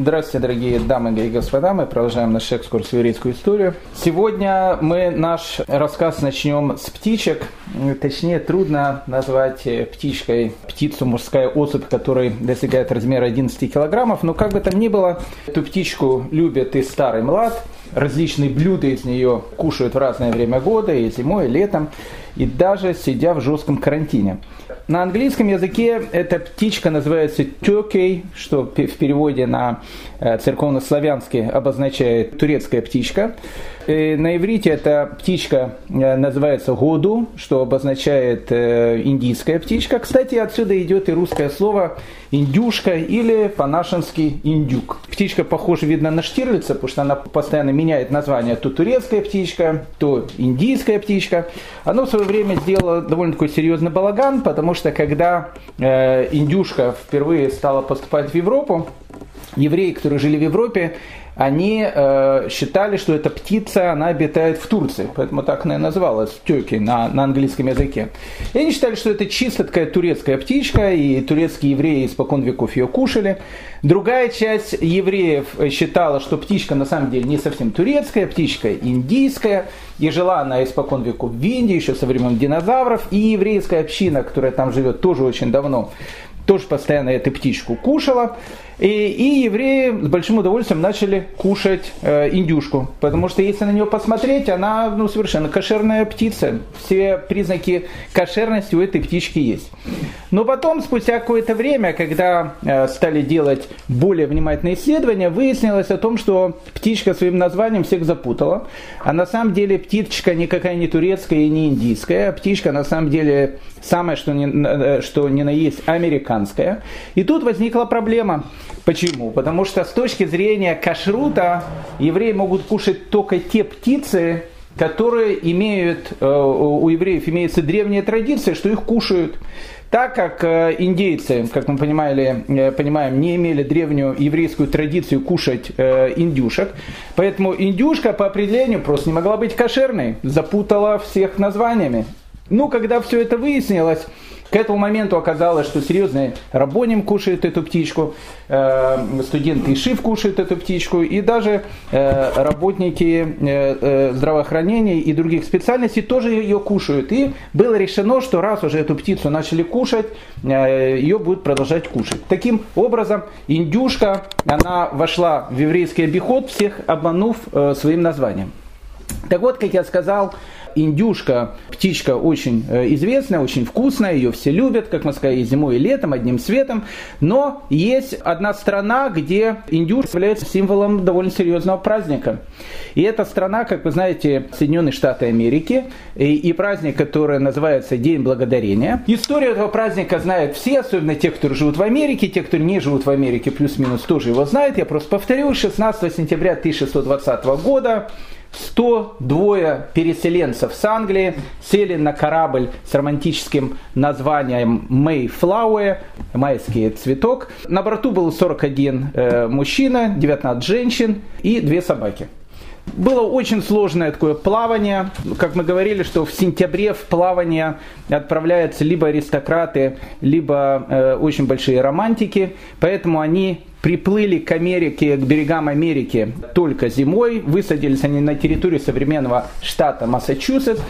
Здравствуйте, дорогие дамы и господа. Мы продолжаем наш экскурс в еврейскую историю. Сегодня мы наш рассказ начнем с птичек. Точнее, трудно назвать птичкой птицу мужская особь, которая достигает размера 11 килограммов. Но как бы там ни было, эту птичку любят и старый, млад. Различные блюда из нее кушают в разное время года, и зимой, и летом, и даже сидя в жестком карантине. На английском языке эта птичка называется turkey, что в переводе на э, церковнославянский обозначает турецкая птичка. И на иврите эта птичка э, называется году, что обозначает э, индийская птичка. Кстати, отсюда идет и русское слово индюшка или по-нашенски индюк. Птичка похожа, видно, на штирлица, потому что она постоянно меняет название. То турецкая птичка, то индийская птичка. Оно в свое время сделало довольно такой серьезный балаган, потому что когда э, индюшка впервые стала поступать в Европу, евреи, которые жили в Европе, они э, считали, что эта птица, она обитает в Турции, поэтому так она и называлась, тёки на, на английском языке. И они считали, что это чисто такая турецкая птичка, и турецкие евреи испокон веков ее кушали. Другая часть евреев считала, что птичка на самом деле не совсем турецкая, птичка индийская, и жила она испокон веков в Индии, еще со времен динозавров, и еврейская община, которая там живет тоже очень давно, тоже постоянно эту птичку кушала. И, и евреи с большим удовольствием начали кушать э, индюшку, потому что если на нее посмотреть, она ну, совершенно кошерная птица. Все признаки кошерности у этой птички есть. Но потом, спустя какое-то время, когда э, стали делать более внимательные исследования, выяснилось о том, что птичка своим названием всех запутала. А на самом деле птичка никакая не турецкая и не индийская. А птичка на самом деле самое, что ни, э, что ни на есть, американская. И тут возникла проблема. Почему? Потому что с точки зрения кашрута евреи могут кушать только те птицы, которые имеют, э, у евреев имеется древняя традиция, что их кушают. Так как э, индейцы, как мы понимали, э, понимаем, не имели древнюю еврейскую традицию кушать индюшек, поэтому индюшка по определению просто не могла быть кошерной, запутала всех названиями. Ну, когда все это выяснилось, к этому моменту оказалось, что серьезный рабоним кушает эту птичку, э, студенты ИШИВ кушают эту птичку, и даже э, работники э, здравоохранения и других специальностей тоже ее кушают. И было решено, что раз уже эту птицу начали кушать, ее будут продолжать кушать. Таким образом, индюшка, она вошла в еврейский обиход, всех обманув своим названием. Так вот, как я сказал, индюшка, птичка очень э, известная, очень вкусная, ее все любят, как мы сказали, и зимой, и летом, одним цветом. Но есть одна страна, где индюшка является символом довольно серьезного праздника. И эта страна, как вы знаете, Соединенные Штаты Америки, и, и праздник, который называется День Благодарения. Историю этого праздника знают все, особенно те, кто живут в Америке, те, кто не живут в Америке, плюс-минус тоже его знают. Я просто повторю, 16 сентября 1620 года 102 переселенцев с Англии сели на корабль с романтическим названием Mayflower, майский цветок. На борту был 41 э, мужчина, 19 женщин и две собаки. Было очень сложное такое плавание. Как мы говорили, что в сентябре в плавание отправляются либо аристократы, либо э, очень большие романтики. Поэтому они приплыли к Америке, к берегам Америки только зимой. Высадились они на территории современного штата Массачусетс.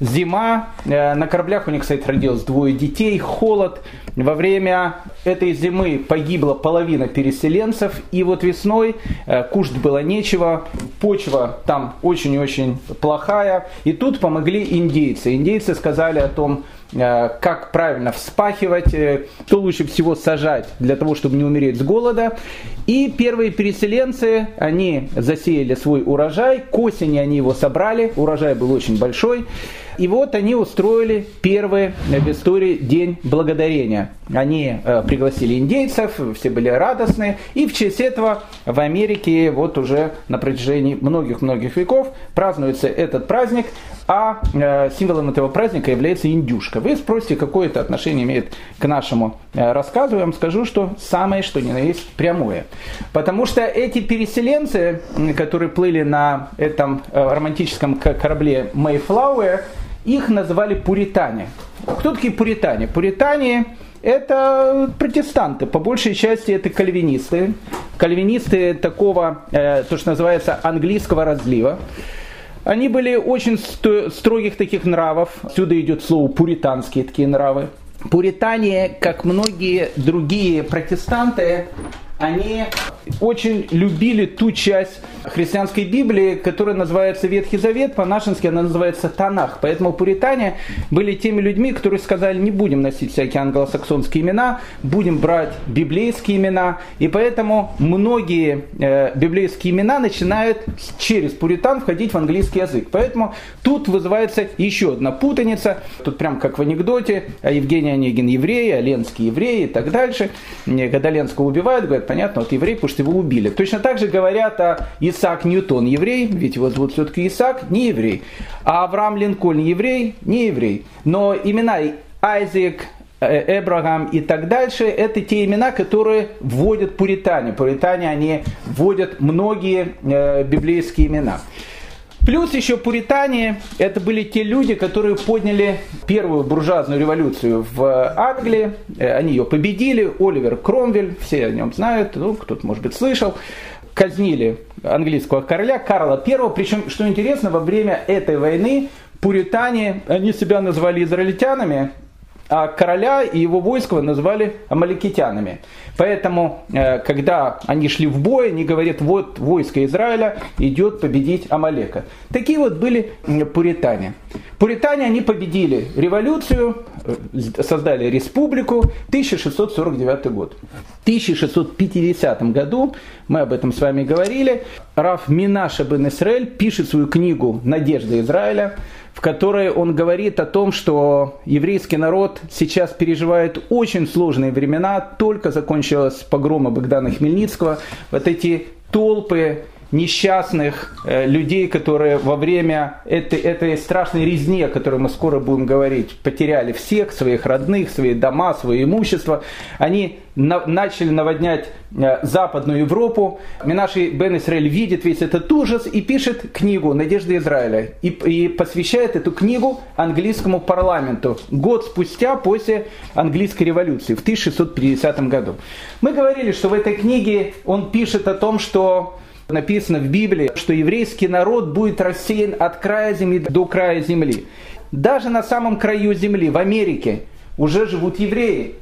Зима, э, на кораблях у них, кстати, родилось двое детей, холод. Во время этой зимы погибла половина переселенцев, и вот весной э, кушать было нечего, почва там очень-очень плохая, и тут помогли индейцы. Индейцы сказали о том, Э, как правильно вспахивать, э, что лучше всего сажать для того, чтобы не умереть с голода. И первые переселенцы, они засеяли свой урожай, к осени они его собрали, урожай был очень большой. И вот они устроили первый в истории День Благодарения. Они э, пригласили индейцев, все были радостны. И в честь этого в Америке вот уже на протяжении многих-многих веков празднуется этот праздник. А э, символом этого праздника является индюшка. Вы спросите, какое это отношение имеет к нашему э, рассказу. Я вам скажу, что самое, что ни на есть, прямое. Потому что эти переселенцы, которые плыли на этом э, романтическом корабле Mayflower, их называли пуритане. Кто такие пуритане? Пуритане это протестанты, по большей части это кальвинисты. Кальвинисты такого, то, что называется, английского разлива. Они были очень строгих таких нравов. Сюда идет слово пуританские такие нравы. Пуритане, как многие другие протестанты, они очень любили ту часть христианской Библии, которая называется Ветхий Завет, по-нашенски она называется Танах. Поэтому пуритане были теми людьми, которые сказали, не будем носить всякие англосаксонские имена, будем брать библейские имена. И поэтому многие э, библейские имена начинают через пуритан входить в английский язык. Поэтому тут вызывается еще одна путаница. Тут прям как в анекдоте, а Евгений Онегин еврей, а Ленский еврей и так дальше. Когда Ленского убивают, говорят, понятно, вот еврей, потому что его убили. Точно так же говорят о Исаак Ньютон еврей, ведь его зовут все-таки Исаак, не еврей. А Авраам Линкольн еврей, не еврей. Но имена Айзек, э, Эбрагам и так дальше, это те имена, которые вводят пуритане. Пуритане, они вводят многие э, библейские имена. Плюс еще пуритане, это были те люди, которые подняли первую буржуазную революцию в Англии. Э, они ее победили. Оливер Кромвель, все о нем знают, ну, кто-то, может быть, слышал. Казнили английского короля Карла I. Причем, что интересно, во время этой войны пуритане, они себя назвали израильтянами, а короля и его войско назвали амаликитянами. Поэтому, э, когда они шли в бой, они говорят, вот войско Израиля идет победить Амалека. Такие вот были пуритане. Пуритане, они победили революцию, э, создали республику, 1649 год. В 1650 году, мы об этом с вами говорили, Раф Минаша бен Исраэль пишет свою книгу «Надежда Израиля», в которой он говорит о том, что еврейский народ сейчас переживает очень сложные времена, только закончилась погрома Богдана Хмельницкого, вот эти толпы несчастных э, людей, которые во время этой, этой страшной резни, о которой мы скоро будем говорить, потеряли всех, своих родных, свои дома, свое имущество. Они на, начали наводнять э, Западную Европу. Минаши Бен Исраэль видит весь этот ужас и пишет книгу «Надежда Израиля» и, и посвящает эту книгу английскому парламенту год спустя после английской революции в 1650 году. Мы говорили, что в этой книге он пишет о том, что написано в Библии, что еврейский народ будет рассеян от края земли до края земли. Даже на самом краю земли, в Америке, уже живут евреи.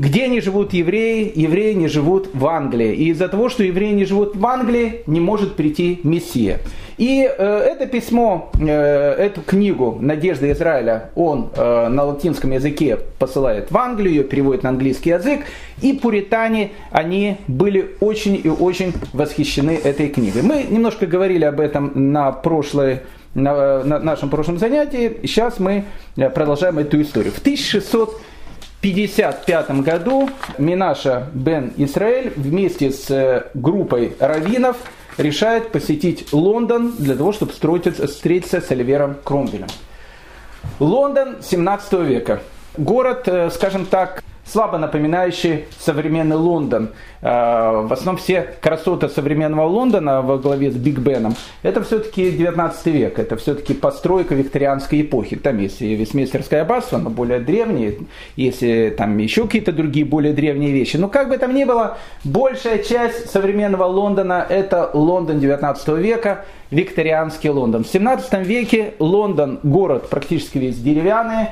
Где не живут евреи? Евреи не живут в Англии. И из-за того, что евреи не живут в Англии, не может прийти Мессия. И э, это письмо, э, эту книгу «Надежда Израиля» он э, на латинском языке посылает в Англию, ее переводит на английский язык. И пуритане, они были очень и очень восхищены этой книгой. Мы немножко говорили об этом на прошлой на, на нашем прошлом занятии. Сейчас мы э, продолжаем эту историю. В 1600 1955 году Минаша бен Исраэль вместе с э, группой раввинов решает посетить Лондон для того, чтобы встретиться с Оливером Кромвелем. Лондон 17 века. Город, э, скажем так, слабо напоминающий современный Лондон. А, в основном все красоты современного Лондона во главе с Биг Беном, это все-таки 19 век, это все-таки постройка викторианской эпохи. Там есть и Вестминстерское аббатство, но более древнее, если там еще какие-то другие более древние вещи. Но как бы там ни было, большая часть современного Лондона это Лондон 19 века, викторианский Лондон. В 17 веке Лондон город практически весь деревянный,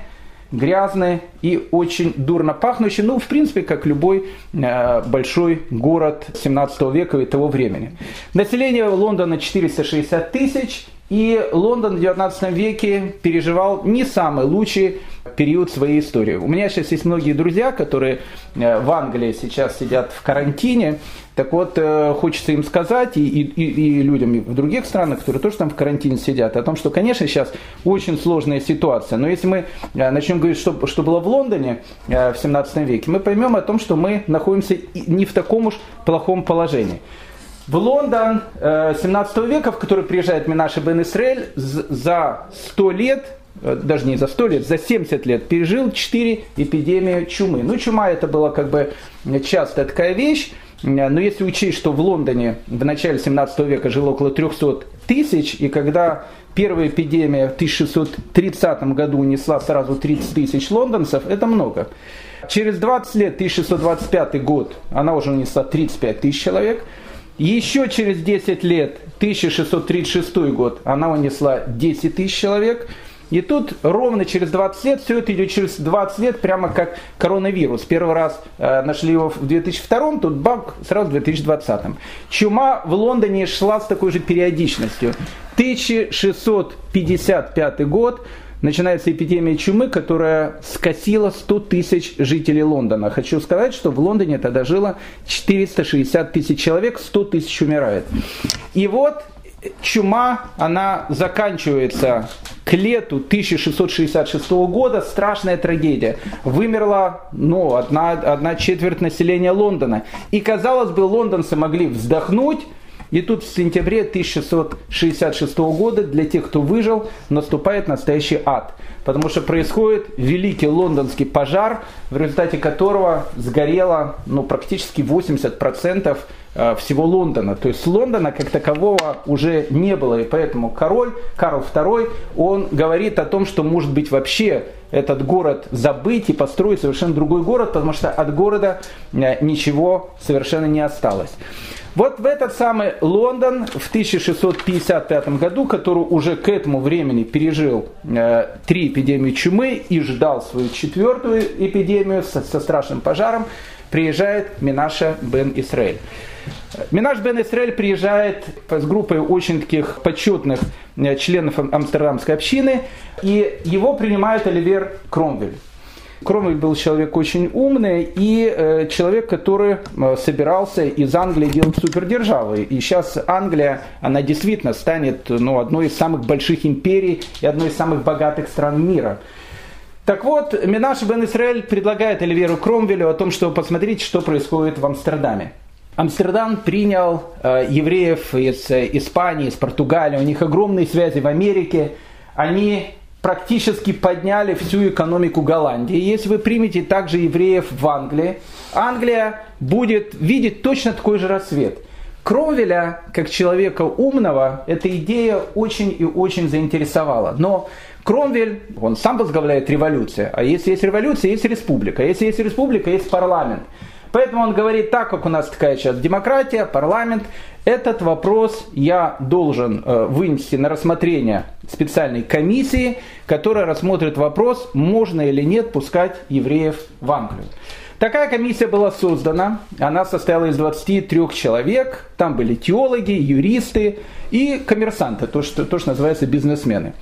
грязный и очень дурно пахнущий, ну, в принципе, как любой э, большой город 17 века и того времени. Население Лондона 460 тысяч, и Лондон в 19 веке переживал не самый лучший период своей истории. У меня сейчас есть многие друзья, которые э, в Англии сейчас сидят в карантине. Так вот, э, хочется им сказать, и, и, и людям в других странах, которые тоже там в карантине сидят, о том, что, конечно, сейчас очень сложная ситуация. Но если мы э, начнем говорить, что, что было в Лондоне в 17 веке, мы поймем о том, что мы находимся не в таком уж плохом положении. В Лондон 17 э, века, в который приезжает Минаши Бен Исраэль, за 100 лет, э, даже не за 100 лет, за 70 лет пережил 4 эпидемии чумы. Ну, чума это была как бы частая такая вещь, э, но если учесть, что в Лондоне в начале 17 века жило около 300 тысяч, и когда первая эпидемия в 1630 году унесла сразу 30 тысяч лондонцев, это много. Через 20 лет, 1625 год, она уже унесла 35 тысяч человек. Еще через 10 лет, 1636 год, она унесла 10 тысяч человек. И тут ровно через 20 лет, все это идет через 20 лет, прямо как коронавирус. Первый раз э, нашли его в 2002, тут бак сразу в 2020. Чума в Лондоне шла с такой же периодичностью. 1655 год, начинается эпидемия чумы, которая скосила 100 тысяч жителей Лондона. Хочу сказать, что в Лондоне тогда жило 460 тысяч человек, 100 тысяч умирает. И вот чума, она заканчивается к лету 1666 года. Страшная трагедия. Вымерла ну, одна, одна четверть населения Лондона. И, казалось бы, лондонцы могли вздохнуть, и тут в сентябре 1666 года для тех, кто выжил, наступает настоящий ад. Потому что происходит великий лондонский пожар, в результате которого сгорело ну, практически 80% э, всего Лондона. То есть Лондона как такового уже не было. И поэтому король Карл II, он говорит о том, что может быть вообще этот город забыть и построить совершенно другой город, потому что от города э, ничего совершенно не осталось. Вот в этот самый Лондон в 1655 году, который уже к этому времени пережил э, три эпидемии чумы и ждал свою четвертую эпидемию со, со страшным пожаром, приезжает Минаша бен Исраэль. Минаш бен Исраэль приезжает с группой очень таких почетных э, членов Амстердамской общины, и его принимает Оливер Кромвель. Кромвель был человек очень умный и э, человек, который э, собирался из Англии делать супердержавой. И сейчас Англия, она действительно станет ну, одной из самых больших империй и одной из самых богатых стран мира. Так вот, Минаш бен Исраэль предлагает Оливеру Кромвелю о том, что посмотрите, что происходит в Амстердаме. Амстердам принял э, евреев из э, Испании, из Португалии, у них огромные связи в Америке. Они практически подняли всю экономику Голландии. Если вы примете также евреев в Англии, Англия будет видеть точно такой же рассвет. Кромвеля, как человека умного, эта идея очень и очень заинтересовала. Но Кромвель, он сам возглавляет революцию. А если есть революция, есть республика. Если есть республика, есть парламент. Поэтому он говорит, так как у нас такая сейчас демократия, парламент, этот вопрос я должен э, вынести на рассмотрение специальной комиссии, которая рассмотрит вопрос, можно или нет пускать евреев в Англию. Такая комиссия была создана, она состояла из 23 человек, там были теологи, юристы и коммерсанты, то, что, то, что называется бизнесмены.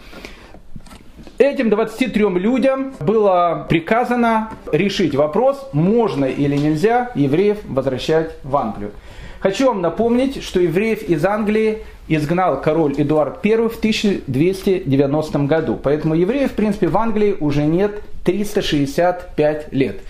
Этим 23 людям было приказано решить вопрос, можно или нельзя евреев возвращать в Англию. Хочу вам напомнить, что евреев из Англии изгнал король Эдуард I в 1290 году. Поэтому евреев, в принципе, в Англии уже нет 365 лет.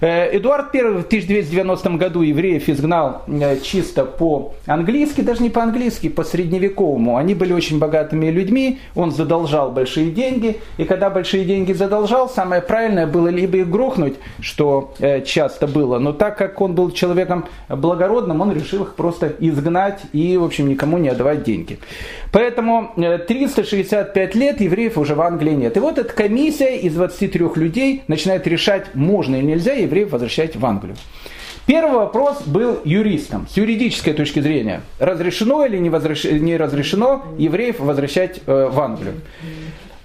Э, Эдуард I в 1290 году евреев изгнал э, чисто по-английски, даже не по-английски, по-средневековому. Они были очень богатыми людьми, он задолжал большие деньги, и когда большие деньги задолжал, самое правильное было либо их грохнуть, что э, часто было, но так как он был человеком благородным, он решил их просто изгнать и, в общем, никому не отдавать деньги. Поэтому 365 лет евреев уже в Англии нет. И вот эта комиссия из 23 людей начинает решать, можно или нельзя евреев евреев возвращать в Англию. Первый вопрос был юристом, с юридической точки зрения. Разрешено или не, возреш... не разрешено евреев возвращать э, в Англию?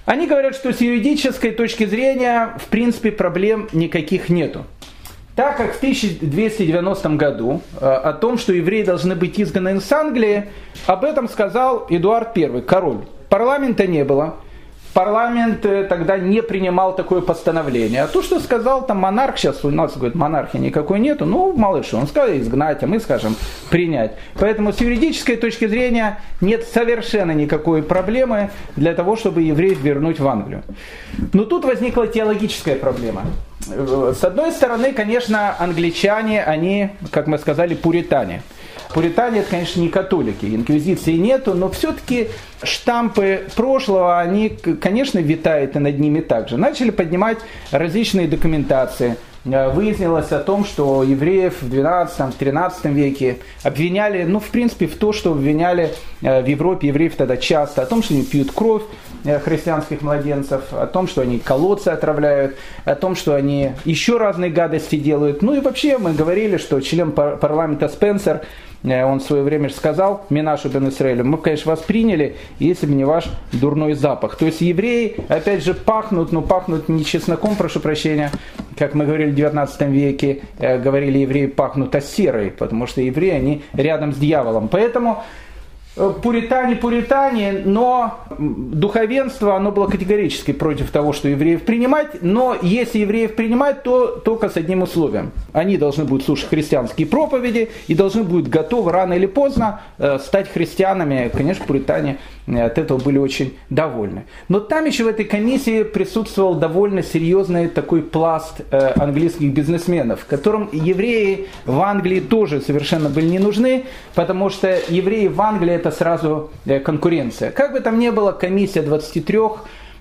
Они говорят, что с юридической точки зрения, в принципе, проблем никаких нету. Так как в 1290 году э, о том, что евреи должны быть изгнаны из Англии, об этом сказал Эдуард I, король. Парламента не было, парламент э, тогда не принимал такое постановление. А то, что сказал там монарх, сейчас у нас, говорит, монархии никакой нету, ну, малыш, он сказал изгнать, а мы скажем принять. Поэтому с юридической точки зрения нет совершенно никакой проблемы для того, чтобы евреев вернуть в Англию. Но тут возникла теологическая проблема. Э, с одной стороны, конечно, англичане, они, как мы сказали, пуритане – Пуритане это, конечно, не католики, инквизиции нету, но все-таки штампы прошлого, они, конечно, витают и над ними также. Начали поднимать различные документации. Э, выяснилось о том, что евреев в 12-13 веке обвиняли, ну, в принципе, в то, что обвиняли э, в Европе евреев тогда часто, о том, что они пьют кровь, христианских младенцев, о том, что они колодцы отравляют, о том, что они еще разные гадости делают. Ну и вообще мы говорили, что член парламента Спенсер Э, он в свое время сказал, Минашу бен Исраилю, мы конечно, вас приняли, если бы не ваш дурной запах. То есть евреи, опять же, пахнут, но пахнут не чесноком, прошу прощения, как мы говорили в 19 веке, э, говорили евреи пахнут, а серой, потому что евреи, они рядом с дьяволом. Поэтому Э, пуритане, пуритане, но духовенство, оно было категорически против того, что евреев принимать, но если евреев принимать, то только с одним условием. Они должны будут слушать христианские проповеди и должны будут готовы рано или поздно э, стать христианами. Конечно, пуритане э, от этого были очень довольны. Но там еще в этой комиссии присутствовал довольно серьезный такой пласт английских бизнесменов, которым евреи в Англии тоже совершенно были не нужны, потому что евреи в Англии это сразу э, конкуренция. Как бы там ни было, комиссия 23 э,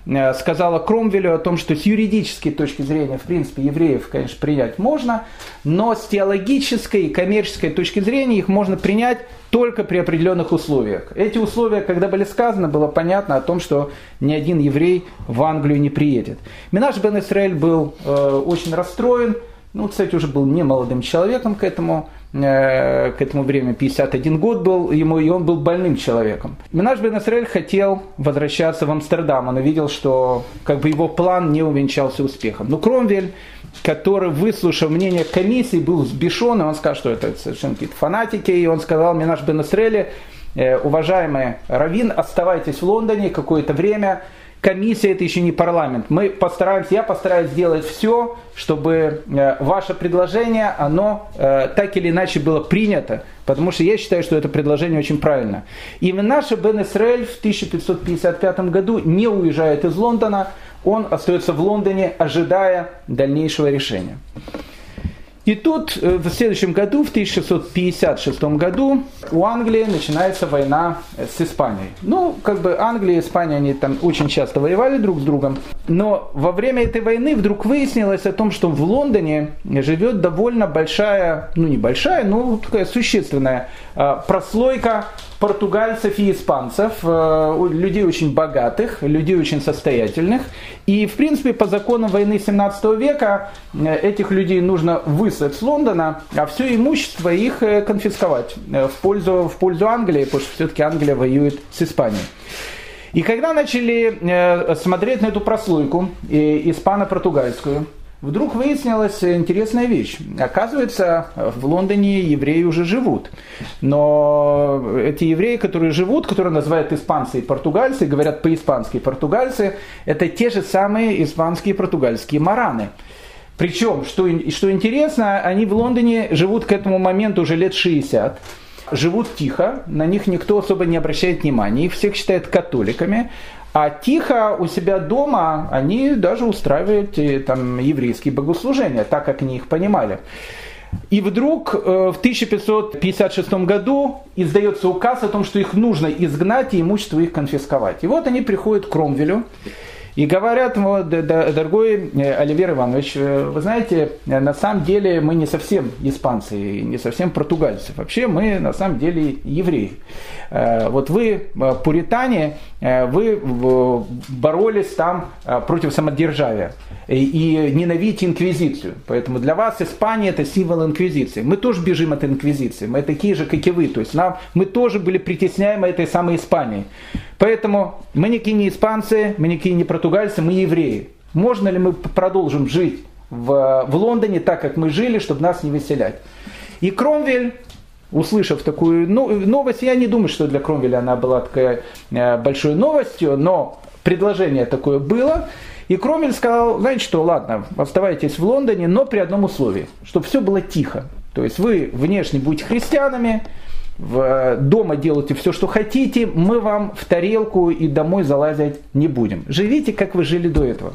сказала Кромвелю о том, что с юридической точки зрения, в принципе, евреев, конечно, принять можно, но с теологической и коммерческой точки зрения их можно принять только при определенных условиях. Эти условия, когда были сказаны, было понятно о том, что ни один еврей в Англию не приедет. Минаш бен Исраэль был э, очень расстроен, ну, кстати, уже был не молодым человеком к этому Э, к этому времени 51 год был ему, и он был больным человеком. Минаш бен Исраэль хотел возвращаться в Амстердам, он увидел, что как бы его план не увенчался успехом. Но Кромвель, который, выслушав мнение комиссии, был сбешен, и он сказал, что это совершенно какие-то фанатики, и он сказал Минаш бен Исраэле, «Э, уважаемый Равин, оставайтесь в Лондоне какое-то время, комиссия это еще не парламент. Мы постараемся, я постараюсь сделать все, чтобы э, ваше предложение, оно э, так или иначе было принято, потому что я считаю, что это предложение очень правильно. Именно наш Бен Исраэль в 1555 году не уезжает из Лондона, он остается в Лондоне, ожидая дальнейшего решения. И тут э, в следующем году, в 1656 году, у Англии начинается война э, с Испанией. Ну, как бы Англия и Испания, они там очень часто воевали друг с другом. Но во время этой войны вдруг выяснилось о том, что в Лондоне живет довольно большая, ну небольшая, но такая существенная а, прослойка португальцев и испанцев, э, людей очень богатых, людей очень состоятельных. И, в принципе, по законам войны 17 века э, этих людей нужно выслать с Лондона, а все имущество их э, конфисковать в пользу, в пользу Англии, потому что все-таки Англия воюет с Испанией. И когда начали смотреть на эту прослойку испано-португальскую, Вдруг выяснилась интересная вещь. Оказывается, в Лондоне евреи уже живут. Но эти евреи, которые живут, которые называют испанцы и португальцы, говорят по-испански португальцы, это те же самые испанские и португальские мараны. Причем, что, что интересно, они в Лондоне живут к этому моменту уже лет 60 живут тихо, на них никто особо не обращает внимания, их всех считают католиками, а тихо у себя дома они даже устраивают э, там еврейские богослужения, так как они их понимали. И вдруг э, в 1556 году издается указ о том, что их нужно изгнать и имущество их конфисковать. И вот они приходят к Кромвелю, и говорят, вот, дорогой э, Оливер Иванович, э, вы знаете, э, на самом деле мы не совсем испанцы, не совсем португальцы. Вообще мы на самом деле евреи. Вот вы, пуритане, вы боролись там против самодержавия и ненавидите инквизицию. Поэтому для вас Испания это символ инквизиции. Мы тоже бежим от инквизиции. Мы такие же, как и вы. То есть нам, мы тоже были притесняемы этой самой Испанией. Поэтому мы никакие не испанцы, мы никакие не португальцы, мы евреи. Можно ли мы продолжим жить в, в Лондоне так, как мы жили, чтобы нас не выселять? И Кромвель, услышав такую новость, я не думаю, что для Кромвеля она была такой э, большой новостью, но предложение такое было. И Кромвель сказал, знаете что, ладно, оставайтесь в Лондоне, но при одном условии, чтобы все было тихо. То есть вы внешне будете христианами, в, дома делайте все, что хотите, мы вам в тарелку и домой залазить не будем. Живите, как вы жили до этого.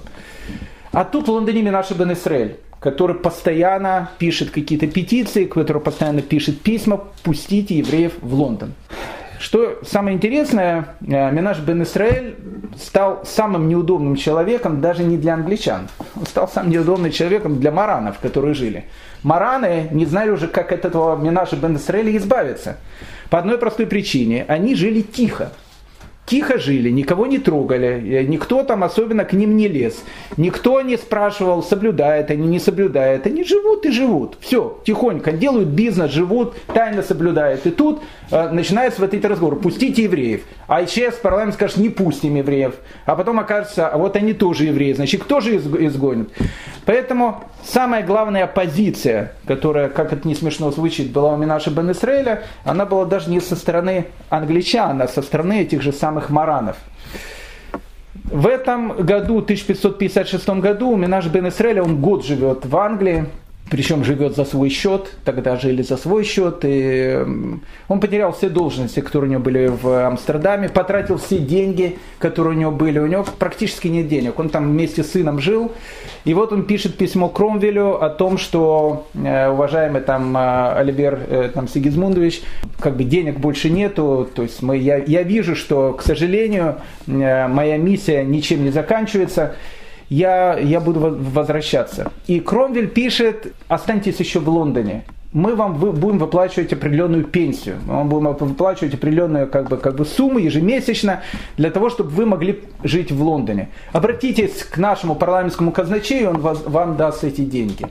А тут в Лондоне Минаша Бен Исраэль, который постоянно пишет какие-то петиции, который постоянно пишет письма, пустите евреев в Лондон. Что самое интересное, э, Минаш Бен Исраэль стал самым неудобным человеком даже не для англичан. Он стал самым неудобным человеком для маранов, которые жили. Мараны не знали уже, как от этого Минаша Бен Исраэля избавиться. По одной простой причине. Они жили тихо. Тихо жили, никого не трогали, никто там особенно к ним не лез, никто не спрашивал, соблюдают они, не соблюдают, они живут и живут, все, тихонько, делают бизнес, живут, тайно соблюдают. И тут э, начинается вот эти разговоры, пустите евреев. А сейчас парламент скажет, не пустим евреев. А потом окажется, а вот они тоже евреи, значит, кто же изгонит? Поэтому самая главная позиция, которая, как это не смешно звучит, была у Минаша Бен Исраэля, она была даже не со стороны англичан, а со стороны этих же самых маранов. В этом году, 1556 году, Минаш Бен Исраэля, он год живет в Англии, причем живет за свой счет, тогда жили за свой счет, и он потерял все должности, которые у него были в Амстердаме, потратил все деньги, которые у него были, у него практически нет денег, он там вместе с сыном жил, и вот он пишет письмо Кромвелю о том, что э, уважаемый там э, Оливер э, там, Сигизмундович, как бы денег больше нету, то есть мы, я, я вижу, что, к сожалению, моя миссия ничем не заканчивается, я, я буду возвращаться. И Кромвель пишет, останьтесь еще в Лондоне. Мы вам вы, будем выплачивать определенную пенсию. Мы вам будем выплачивать определенную как бы, как бы сумму ежемесячно для того, чтобы вы могли жить в Лондоне. Обратитесь к нашему парламентскому казначею, он вас, вам даст эти деньги.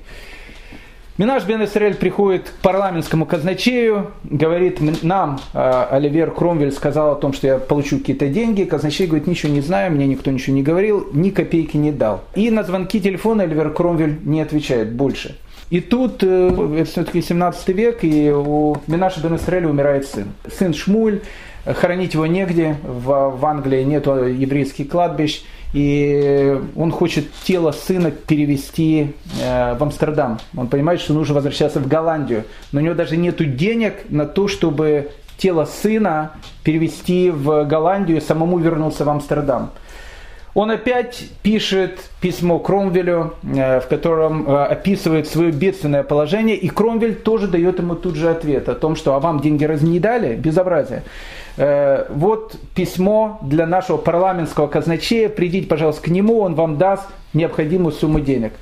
Минаш Бен Исраэль приходит к парламентскому казначею, говорит нам, э, Оливер Кромвель сказал о том, что я получу какие-то деньги. Казначей говорит, ничего не знаю, мне никто ничего не говорил, ни копейки не дал. И на звонки телефона Оливер Кромвель не отвечает больше. И тут, э, это все-таки 17 век, и у Минаша Бен Исраэля умирает сын. Сын Шмуль, хоронить его негде, в, в Англии нет еврейских кладбищ и он хочет тело сына перевести э, в Амстердам. Он понимает, что нужно возвращаться в Голландию, но у него даже нет денег на то, чтобы тело сына перевести в Голландию и самому вернуться в Амстердам. Он опять пишет письмо Кромвелю, э, в котором э, описывает свое бедственное положение, и Кромвель тоже дает ему тут же ответ о том, что «а вам деньги раз не дали? Безобразие». Э, вот письмо для нашего парламентского казначея, придите, пожалуйста, к нему, он вам даст необходимую сумму денег.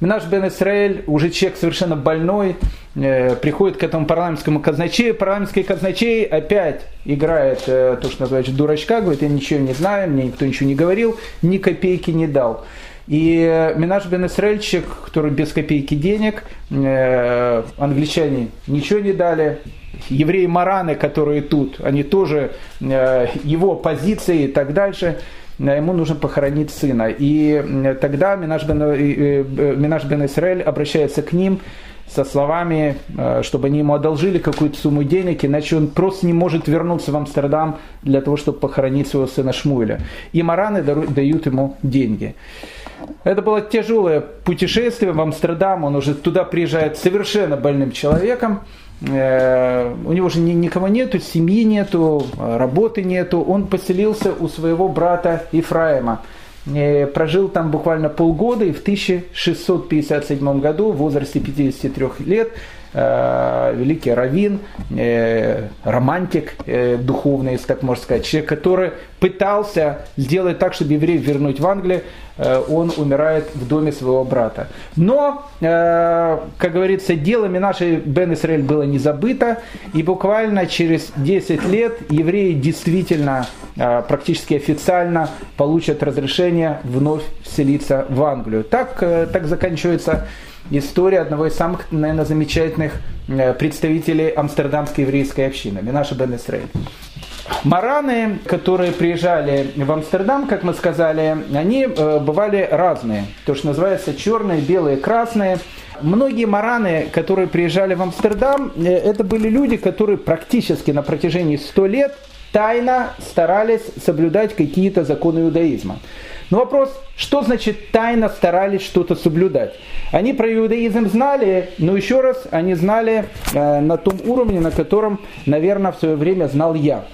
Наш Бен Исраэль, уже человек совершенно больной, э, приходит к этому парламентскому казначею. Парламентский казначей опять играет э, то, что называется дурачка, говорит, я ничего не знаю, мне никто ничего не говорил, ни копейки не дал. И Минаш Бен Исраэльчик, который без копейки денег, англичане ничего не дали, евреи Мараны, которые тут, они тоже, э, его позиции и так дальше, э, ему нужно похоронить сына. И э, тогда Минаш бен, Минаш бен Исраэль обращается к ним со словами, чтобы они ему одолжили какую-то сумму денег, иначе он просто не может вернуться в Амстердам для того, чтобы похоронить своего сына Шмуэля. И Мараны дают ему деньги. Это было тяжелое путешествие в Амстердам, он уже туда приезжает совершенно больным человеком, Э, у него же никого нету, семьи нету, работы нету. Он поселился у своего брата Ифраима. Э, прожил там буквально полгода и в 1657 году в возрасте 53 лет великий раввин, э, романтик э, духовный, если так можно сказать, человек, который пытался сделать так, чтобы евреев вернуть в Англию, он умирает в доме своего брата. Но, как говорится, делами нашей Бен Исраэль было не забыто, и буквально через 10 лет евреи действительно, практически официально получат разрешение вновь вселиться в Англию. Так, так заканчивается история одного из самых, наверное, замечательных э, представителей амстердамской еврейской общины, Минаша Бен. Мараны, которые приезжали в Амстердам, как мы сказали, они э, бывали разные. То, что называется черные, белые, красные. Многие мараны, которые приезжали в Амстердам, э, это были люди, которые практически на протяжении 100 лет тайно старались соблюдать какие-то законы иудаизма. Но вопрос, что значит тайно старались что-то соблюдать? Они про иудаизм знали, но еще раз, они знали э, на том уровне, на котором, наверное, в свое время знал я.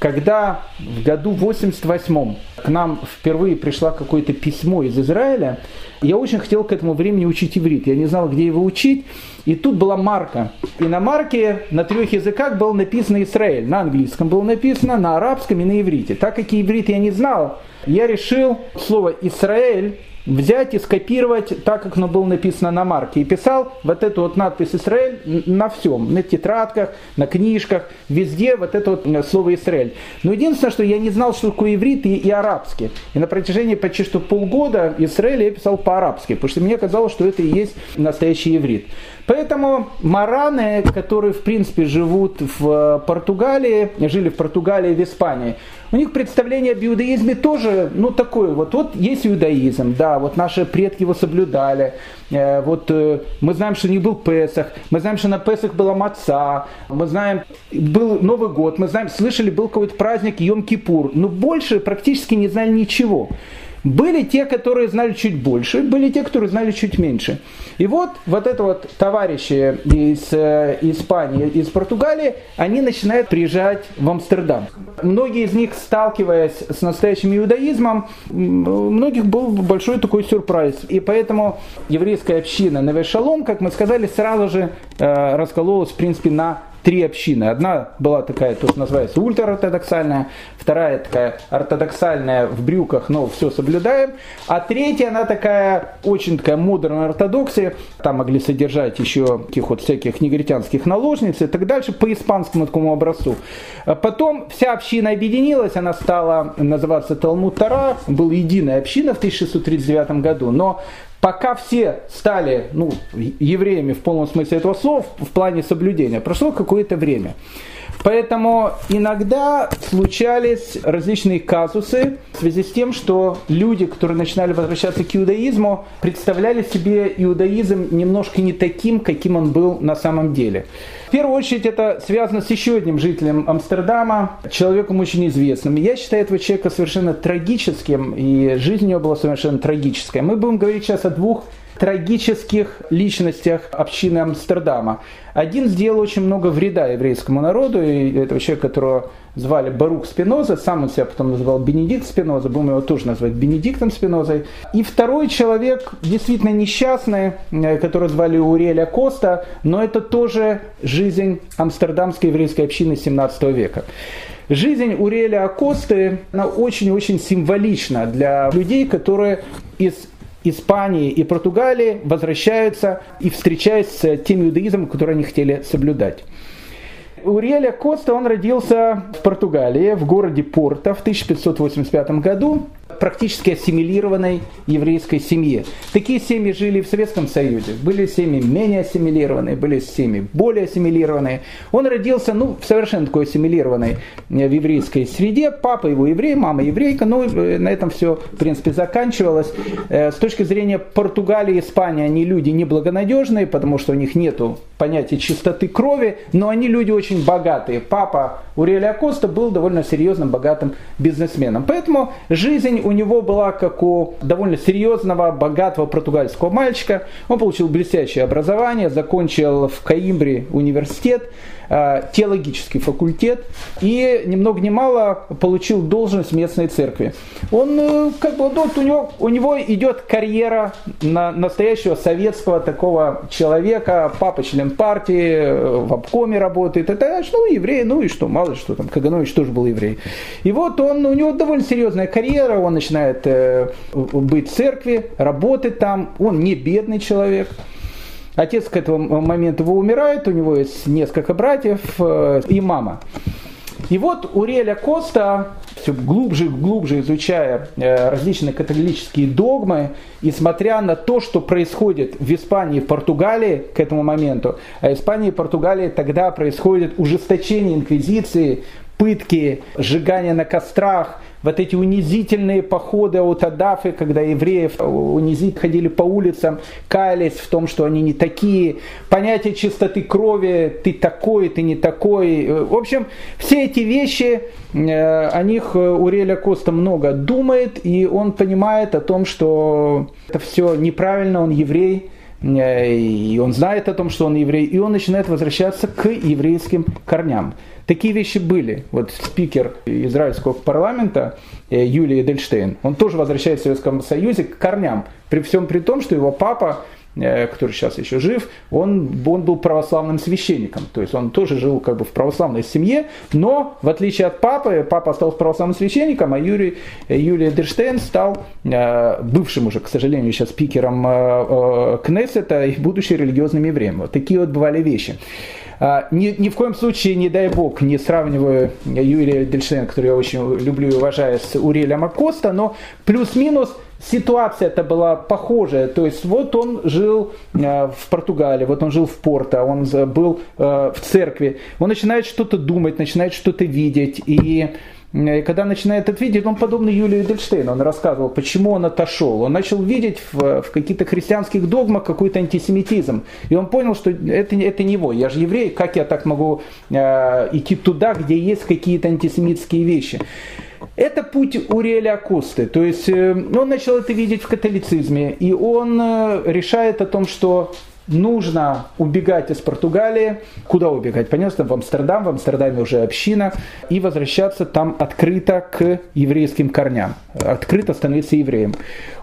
Когда в году 88 к нам впервые пришло какое-то письмо из Израиля, я очень хотел к этому времени учить иврит. Я не знал, где его учить. И тут была марка. И на марке на трех языках было написано Израиль. На английском было написано, на арабском и на иврите. Так как иврит я не знал, я решил слово Израиль взять и скопировать так, как оно было написано на марке. И писал вот эту вот надпись «Израиль» на всем, на тетрадках, на книжках, везде вот это вот э, слово «Израиль». Но единственное, что я не знал, что такое иврит и, и арабский. И на протяжении почти что полгода «Израиль» я писал по-арабски, потому что мне казалось, что это и есть настоящий иврит. Поэтому мараны, которые в принципе живут в Португалии, жили в Португалии в Испании, у них представление об иудаизме тоже, ну, такое вот. Вот есть иудаизм, да, вот наши предки его соблюдали. Э, вот э, мы знаем, что не был Песах, мы знаем, что на Песах была маца, мы знаем, был Новый год, мы знаем, слышали, был какой-то праздник Йом-Кипур, но больше практически не знали ничего. Были те, которые знали чуть больше, были те, которые знали чуть меньше. И вот, вот это вот товарищи из э, Испании, из Португалии, они начинают приезжать в Амстердам. Многие из них, сталкиваясь с настоящим иудаизмом, у многих был большой такой сюрприз. И поэтому еврейская община Невешалом, как мы сказали, сразу же э, раскололась, в принципе, на три общины. Одна была такая, тут называется ультраортодоксальная, вторая такая ортодоксальная в брюках, но все соблюдаем, а третья, она такая очень такая модерная ортодоксия, там могли содержать еще таких вот всяких негритянских наложниц и так дальше, по испанскому такому образцу. Потом вся община объединилась, она стала называться Талмуд Тара, была единая община в 1639 году, но пока все стали ну, евреями в полном смысле этого слова, в плане соблюдения, прошло какое-то время. Поэтому иногда случались различные казусы в связи с тем, что люди, которые начинали возвращаться к иудаизму, представляли себе иудаизм немножко не таким, каким он был на самом деле. В первую очередь это связано с еще одним жителем Амстердама, человеком очень известным. Я считаю этого человека совершенно трагическим, и жизнь у него была совершенно трагическая. Мы будем говорить сейчас о двух трагических личностях общины Амстердама. Один сделал очень много вреда еврейскому народу, и этого человека, которого звали Барух Спиноза, сам он себя потом называл Бенедикт Спиноза, будем его тоже назвать Бенедиктом Спинозой. И второй человек, действительно несчастный, э, которого звали Уреля Коста, но это тоже жизнь амстердамской еврейской общины 17 века. Жизнь Уреля Акосты, она очень-очень символична для людей, которые из Испании и Португалии возвращаются и встречаются с тем иудаизмом, который они хотели соблюдать. Уриэля Коста, он родился в Португалии, в городе Порто в 1585 году практически ассимилированной еврейской семье. Такие семьи жили в Советском Союзе. Были семьи менее ассимилированные, были семьи более ассимилированные. Он родился ну, в совершенно такой ассимилированной э, в еврейской среде. Папа его еврей, мама еврейка. Ну, э, на этом все, в принципе, заканчивалось. Э, с точки зрения Португалии Испании, они люди неблагонадежные, потому что у них нет понятия чистоты крови, но они люди очень богатые. Папа Уриэля Коста был довольно серьезным, богатым бизнесменом. Поэтому жизнь у него была как у довольно серьезного, богатого португальского мальчика. Он получил блестящее образование, закончил в Каимбре университет, теологический факультет и ни много ни мало получил должность в местной церкви. Он э, как бы вот у него, у него идет карьера на настоящего советского такого человека, папа член партии, э, в обкоме работает, это ну еврей, ну и что, мало что там, Каганович тоже был еврей. И вот он, у него довольно серьезная карьера, он начинает быть в церкви, работать там, он не бедный человек. Отец к этому моменту его умирает, у него есть несколько братьев э, и мама. И вот Уреля Коста, все глубже и глубже изучая э, различные католические догмы, и смотря на то, что происходит в Испании и Португалии к этому моменту, а Испании и Португалии тогда происходит ужесточение инквизиции, пытки, сжигание на кострах, вот эти унизительные походы от Адафы, когда евреев унизить ходили по улицам, каялись в том, что они не такие, понятие чистоты крови, ты такой, ты не такой. В общем, все эти вещи, э, о них Уреля Коста много думает, и он понимает о том, что это все неправильно, он еврей, э, и он знает о том, что он еврей, и он начинает возвращаться к еврейским корням. Такие вещи были. Вот спикер израильского парламента э, Юлия Эдельштейн, он тоже возвращается в Советском Союзе к корням. При всем при том, что его папа который сейчас еще жив, он, он был православным священником. То есть он тоже жил как бы в православной семье, но в отличие от папы, папа остался православным священником, а Юрий, Юлий Эдерштейн стал э, бывшим уже, к сожалению, сейчас спикером Кнессета и будучи религиозным евреем. Вот такие вот бывали вещи. А, ни, ни в коем случае, не дай бог, не сравниваю Юрия Дельштейна, который я очень люблю и уважаю, с Урелем Акоста, но плюс-минус ситуация это была похожая. То есть вот он жил э, в Португалии, вот он жил в Порто, он был э, в церкви. Он начинает что-то думать, начинает что-то видеть. И и когда начинает это видеть, он подобный Юлию Эдельштейну, он рассказывал, почему он отошел. Он начал видеть в, в каких-то христианских догмах какой-то антисемитизм. И он понял, что это, это не его. Я же еврей, как я так могу э, идти туда, где есть какие-то антисемитские вещи. Это путь Уриэля Акусты. То есть э, он начал это видеть в католицизме. И он э, решает о том, что нужно убегать из Португалии. Куда убегать? Понятно, в Амстердам, в Амстердаме уже община, и возвращаться там открыто к еврейским корням, открыто становиться евреем.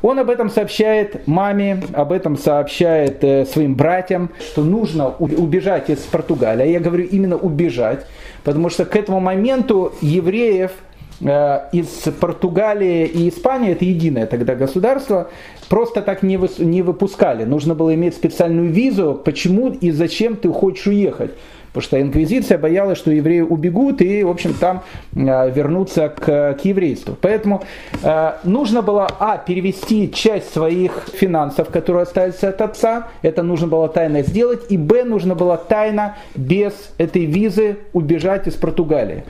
Он об этом сообщает маме, об этом сообщает э, своим братьям, что нужно убежать из Португалии. Я говорю именно убежать, потому что к этому моменту евреев из Португалии и Испании, это единое тогда государство, просто так не, вы, не выпускали. Нужно было иметь специальную визу, почему и зачем ты хочешь уехать. Потому что инквизиция боялась, что евреи убегут и, в общем, там э, вернутся к, к еврейству. Поэтому э, нужно было, а, перевести часть своих финансов, которые остались от отца, это нужно было тайно сделать, и, б, нужно было тайно, без этой визы убежать из Португалии.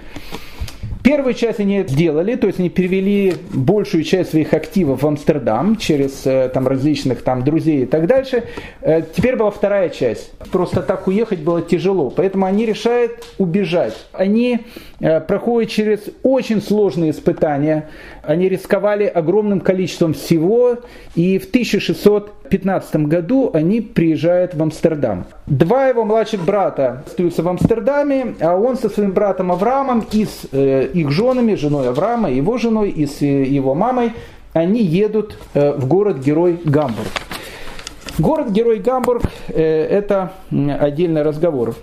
Первую часть они сделали, то есть они перевели большую часть своих активов в Амстердам через э, там, различных там, друзей и так дальше. Э, теперь была вторая часть. Просто так уехать было тяжело, поэтому они решают убежать. Они э, проходят через очень сложные испытания. Они рисковали огромным количеством всего, и в 1600 2015 году они приезжают в Амстердам. Два его младших брата остаются в Амстердаме, а он со своим братом Авраамом и с э, их женами, женой Авраама, его женой и с э, его мамой, они едут э, в город-герой Гамбург. Город-герой Гамбург э, – это отдельный разговор.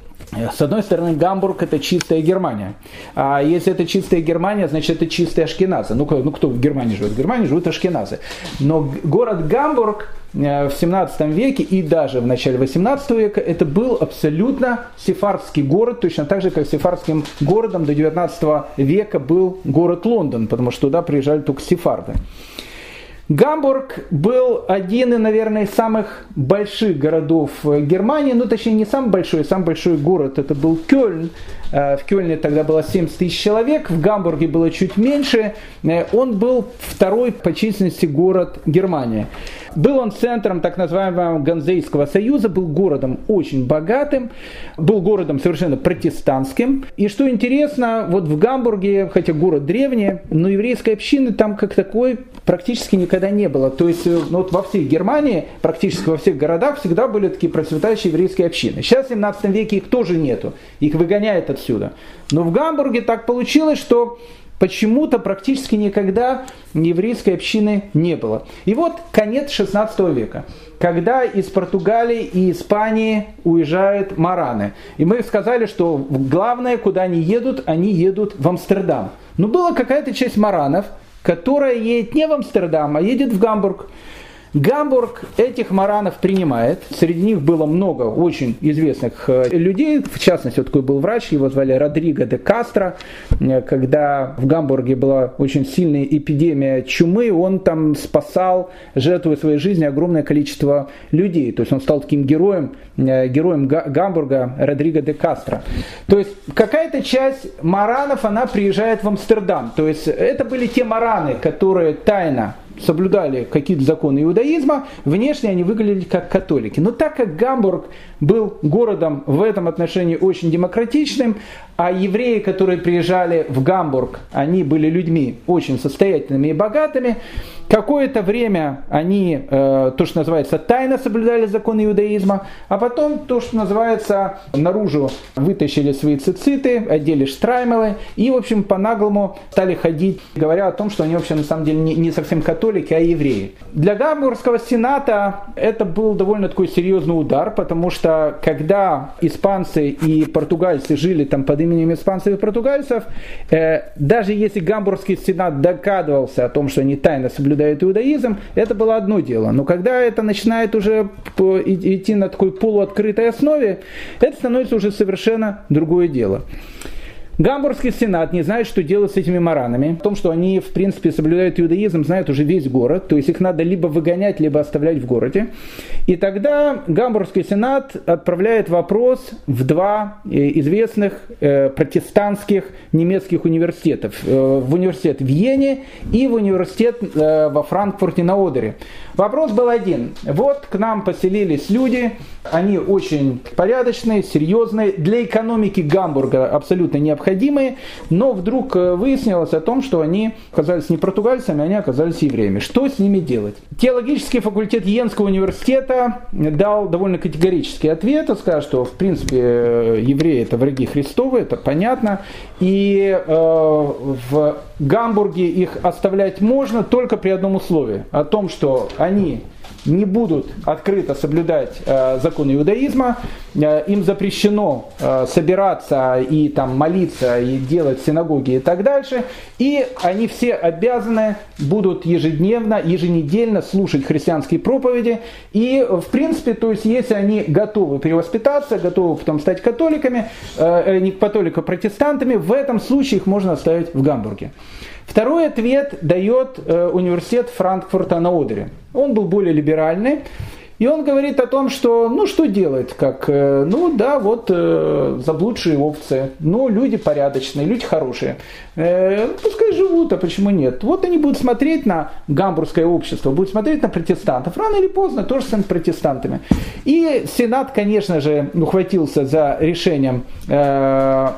С одной стороны, Гамбург это чистая Германия. А если это чистая Германия, значит это чистые ашкеназы. Ну, ну кто в Германии живет? В Германии живут ашкеназы. Но город Гамбург э, в 17 веке и даже в начале 18 века это был абсолютно сефардский город, точно так же, как сефардским городом до 19 века был город Лондон, потому что туда приезжали только сефарды. Гамбург был один, наверное, из самых больших городов Германии, ну точнее не самый большой, самый большой город это был Кёльн. Э, в Кёльне тогда было 70 тысяч человек, в Гамбурге было чуть меньше. Э, он был второй по численности город Германии. Был он центром так называемого Ганзейского союза, был городом очень богатым, был городом совершенно протестантским. И что интересно, вот в Гамбурге, хотя город древний, но еврейской общины там как такой практически никогда не было. То есть э, ну, вот во всей Германии, практически во всех городах всегда были такие процветающие еврейские общины. Сейчас в 17 веке их тоже нету, их выгоняют отсюда. Но в Гамбурге так получилось, что почему-то практически никогда еврейской общины не было. И вот конец 16 века, когда из Португалии и Испании уезжают мараны. И мы сказали, что главное, куда они едут, они едут в Амстердам. Но была какая-то часть маранов, которая едет не в Амстердам, а едет в Гамбург. Гамбург этих маранов принимает. Среди них было много очень известных э, людей. В частности, вот такой был врач, его звали Родриго де Кастро. Э, когда в Гамбурге была очень сильная эпидемия чумы, он там спасал, жертвуя своей жизни, огромное количество людей. То есть он стал таким героем, э, героем Гамбурга Родриго де Кастро. То есть какая-то часть маранов, она приезжает в Амстердам. То есть это были те мараны, которые тайно соблюдали какие-то законы иудаизма, внешне они выглядели как католики. Но так как Гамбург был городом в этом отношении очень демократичным, а евреи, которые приезжали в Гамбург, они были людьми очень состоятельными и богатыми, Какое-то время они, э, то, что называется, тайно соблюдали законы иудаизма, а потом то, что называется, наружу вытащили свои цициты, одели штраймелы и, в общем, по-наглому стали ходить, говоря о том, что они вообще на самом деле не, совсем католики, а евреи. Для Гамбургского сената это был довольно такой серьезный удар, потому что когда испанцы и португальцы жили там под именем испанцев и португальцев, э, даже если Гамбургский сенат догадывался о том, что они тайно соблюдают иудаизм, это было одно дело. Но когда это начинает уже идти на такой полуоткрытой основе, это становится уже совершенно другое дело. Гамбургский сенат не знает, что делать с этими маранами. В том, что они, в принципе, соблюдают иудаизм, знает уже весь город. То есть их надо либо выгонять, либо оставлять в городе. И тогда Гамбургский сенат отправляет вопрос в два э, известных э, протестантских немецких университетов. Э, в университет в Йене и в университет во Франкфурте на Одере. Вопрос был один. Вот к нам поселились люди, они очень порядочные, серьезные, для экономики Гамбурга абсолютно необходимые, но вдруг э, выяснилось о том, что они оказались не португальцами, они оказались евреями. Что с ними делать? Теологический факультет Йенского университета дал довольно категорический ответ, сказал, что в принципе э, евреи это враги Христовы, это понятно, и э, в Гамбурге их оставлять можно только при одном условии, о том, что они не будут открыто соблюдать э, законы иудаизма, э, им запрещено э, собираться и там молиться и делать синагоги и так дальше, и они все обязаны будут ежедневно, еженедельно слушать христианские проповеди, и в принципе, то есть если они готовы перевоспитаться, готовы потом стать католиками, э, э не католиками, а протестантами, в этом случае их можно оставить в Гамбурге. Второй ответ дает э, университет Франкфурта на Одере. Он был более либеральный. И он говорит о том, что, ну, что делать, как, э, ну, да, вот э, заблудшие овцы, ну, люди порядочные, люди хорошие, э, пускай живут, а почему нет? Вот они будут смотреть на гамбургское общество, будут смотреть на протестантов, рано или поздно тоже станут протестантами. И Сенат, конечно же, ухватился за решением э,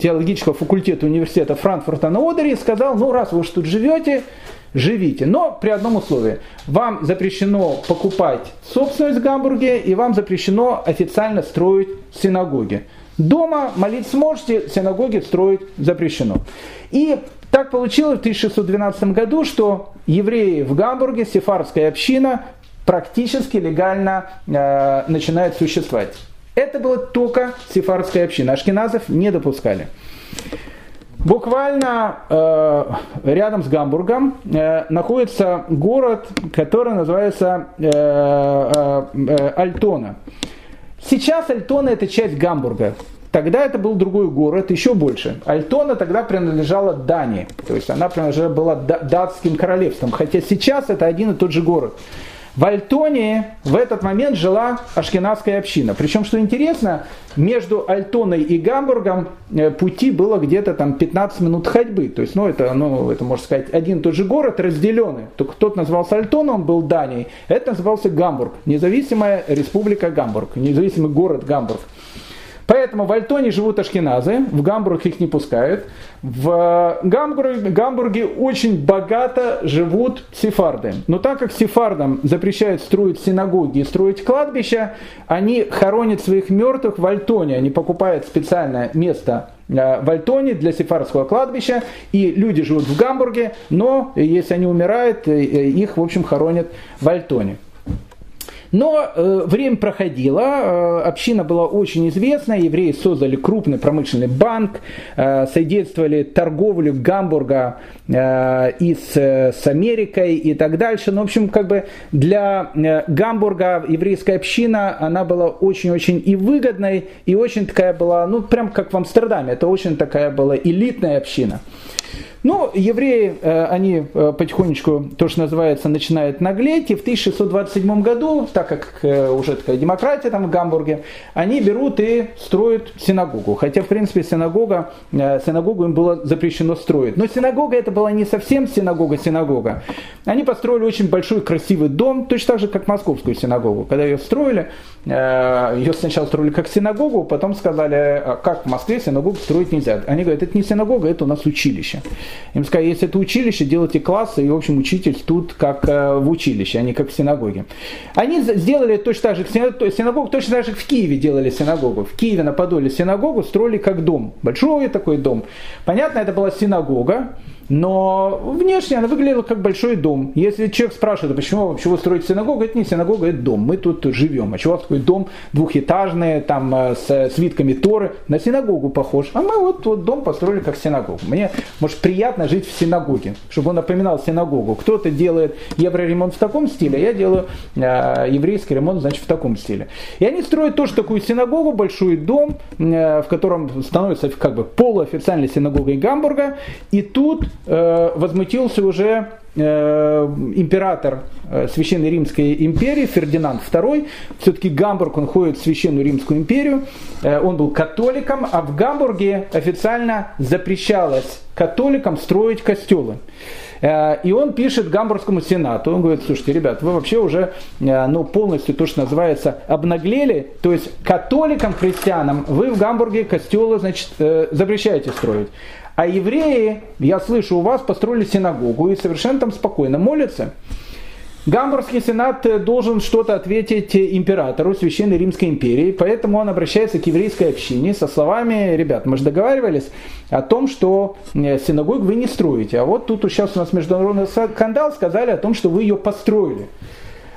теологического факультета университета Франкфурта на Одере и сказал, ну, раз вы уж тут живете, живите. Но при одном условии. Вам запрещено покупать собственность в Гамбурге, и вам запрещено официально строить синагоги. Дома молиться сможете, синагоги строить запрещено. И так получилось в 1612 году, что евреи в Гамбурге, сефардская община, практически легально э, начинает существовать. Это была только сефардская община. Ашкеназов не допускали. Буквально э, рядом с Гамбургом э, находится город, который называется э, э, э, Альтона. Сейчас Альтона это часть Гамбурга. Тогда это был другой город, еще больше. Альтона тогда принадлежала Дании, то есть она принадлежала была датским королевством, хотя сейчас это один и тот же город. В Альтоне в этот момент жила ашкенадская община. Причем, что интересно, между Альтоной и Гамбургом э, пути было где-то там 15 минут ходьбы. То есть, ну, это, ну, это можно сказать, один и тот же город разделенный. Только тот назывался Альтон, он был Данией. Это назывался Гамбург. Независимая республика Гамбург. Независимый город Гамбург. Поэтому в Альтоне живут ашкеназы, в Гамбург их не пускают. В Гамбурге, Гамбурге очень богато живут сефарды. Но так как сефардам запрещают строить синагоги и строить кладбища, они хоронят своих мертвых в Альтоне. Они покупают специальное место э, в Альтоне для сефардского кладбища, и люди живут в Гамбурге, но если они умирают, э, их, в общем, хоронят в Альтоне. Но э, время проходило, э, община была очень известна, евреи создали крупный промышленный банк, э, содействовали торговле Гамбурга э, и с, с Америкой и так дальше. Ну, в общем, как бы для э, Гамбурга еврейская община, она была очень-очень и выгодной, и очень такая была, ну, прям как в Амстердаме, это очень такая была элитная община. Ну, евреи, э, они э, потихонечку, то, что называется, начинают наглеть, и в 1627 году, так как э, уже такая демократия там в Гамбурге, они берут и строят синагогу. Хотя, в принципе, синагога, синагогу им было запрещено строить. Но синагога это была не совсем синагога-синагога. Они построили очень большой красивый дом, точно так же, как московскую синагогу. Когда ее строили, ее сначала строили как синагогу, потом сказали, «А как в Москве синагогу строить нельзя. Они говорят, это не синагога, это у нас училище. Им сказали, если это училище, делайте классы, и, в общем, учитель тут как э, в училище, а не как в синагоге. Они сделали точно так же, синагогу точно так же в Киеве делали синагогу. В Киеве на Подоле синагогу строили как дом, большой такой дом. Понятно, это была синагога, но внешне она выглядела как большой дом. Если человек спрашивает, почему вообще вы строите синагогу, это не синагога, это дом. Мы тут живем. А чего такой дом двухэтажный, там э, с свитками Торы, на синагогу похож. А мы вот, вот дом построили как синагогу. Мне, может, приятно жить в синагоге, чтобы он напоминал синагогу. Кто-то делает евроремонт в таком стиле, а я делаю э, еврейский ремонт, значит, в таком стиле. И они строят тоже такую синагогу, большой дом, э, в котором становится как бы полуофициальной синагогой Гамбурга. И тут Э, возмутился уже э, император э, Священной Римской империи Фердинанд II. Все-таки Гамбург, он ходит в Священную Римскую империю. Он был католиком, а в Гамбурге официально запрещалось католикам строить костелы. И он пишет Гамбургскому сенату, он говорит, слушайте, ребят, вы вообще уже ну, полностью то, что называется, обнаглели, то есть католикам, христианам вы в Гамбурге костелы, значит, запрещаете строить. А евреи, я слышу, у вас построили синагогу и совершенно там спокойно молятся. Гамбургский сенат должен что-то ответить императору Священной Римской империи, поэтому он обращается к еврейской общине со словами, ребят, мы же договаривались о том, что э, синагогу вы не строите, а вот тут сейчас у нас международный скандал, сказали о том, что вы ее построили.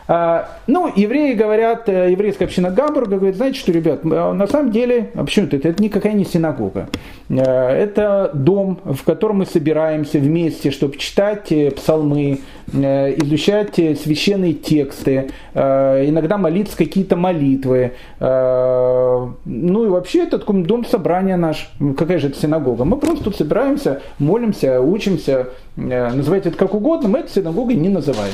А, ну, евреи говорят, э, еврейская община Гамбурга говорит, знаете что, ребят, а на самом деле, а почему это? Это никакая не синагога. Э, это дом, в котором мы собираемся вместе, чтобы читать э, псалмы, изучать священные тексты, иногда молиться какие-то молитвы. Ну и вообще это дом собрания наш. Какая же это синагога? Мы просто тут собираемся, молимся, учимся, называйте это как угодно, мы это синагогой не называем.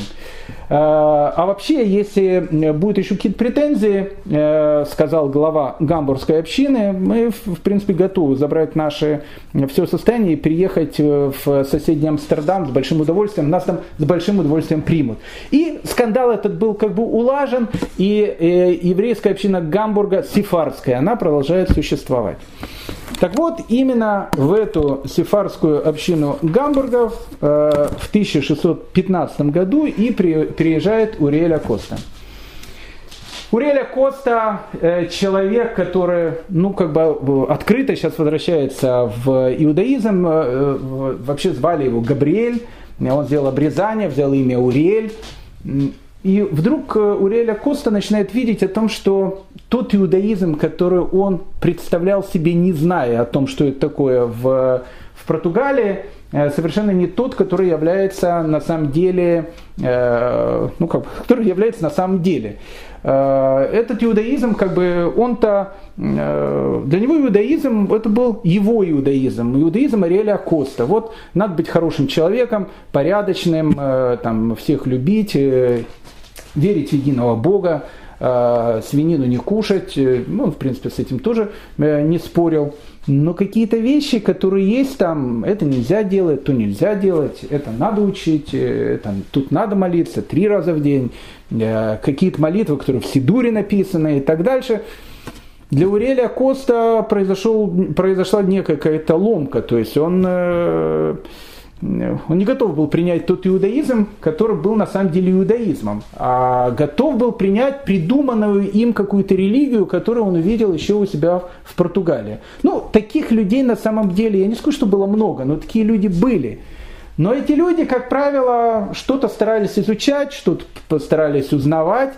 А вообще, если будут еще какие-то претензии, э, сказал глава гамбургской общины, мы, в принципе, готовы забрать наше все состояние и приехать в соседний Амстердам с большим удовольствием. Нас там с большим удовольствием примут. И скандал этот был как бы улажен, и э, еврейская община Гамбурга, сифарская, она продолжает существовать. Так вот, именно в эту сефарскую общину Гамбургов э, в 1615 году и при, приезжает Уриэля Коста. Уреля Коста э, человек, который, ну, как бы открыто сейчас возвращается в иудаизм. Э, вообще звали его Габриэль. Он сделал обрезание, взял имя Уриэль. И вдруг э, Уреля Коста начинает видеть о том, что тот иудаизм, который он представлял себе, не зная о том, что это такое в, в Португалии, э, совершенно не тот, который является на самом деле, э, ну как, который является на самом деле. Этот иудаизм, как бы, он-то, для него иудаизм, это был его иудаизм, иудаизм Ариэля Коста. Вот надо быть хорошим человеком, порядочным, там, всех любить, верить в единого Бога, э, свинину не кушать, э, ну, в принципе, с этим тоже э, не спорил. Но какие-то вещи, которые есть там, это нельзя делать, то нельзя делать, это надо учить, это, тут надо молиться три раза в день, какие-то молитвы, которые в Сидуре написаны и так дальше. Для Уреля Коста произошел, произошла некая какая-то ломка, то есть он он не готов был принять тот иудаизм, который был на самом деле иудаизмом, а готов был принять придуманную им какую-то религию, которую он увидел еще у себя в Португалии. Ну, таких людей на самом деле, я не скажу, что было много, но такие люди были. Но эти люди, как правило, что-то старались изучать, что-то постарались узнавать.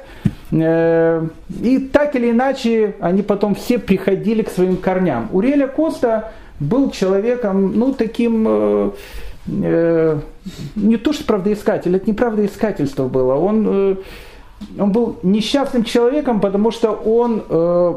Э, и так или иначе, они потом все приходили к своим корням. Уреля Коста был человеком, ну, таким э, не то что правдоискатель, это не правдоискательство было, он, э, он был несчастным человеком, потому что он э,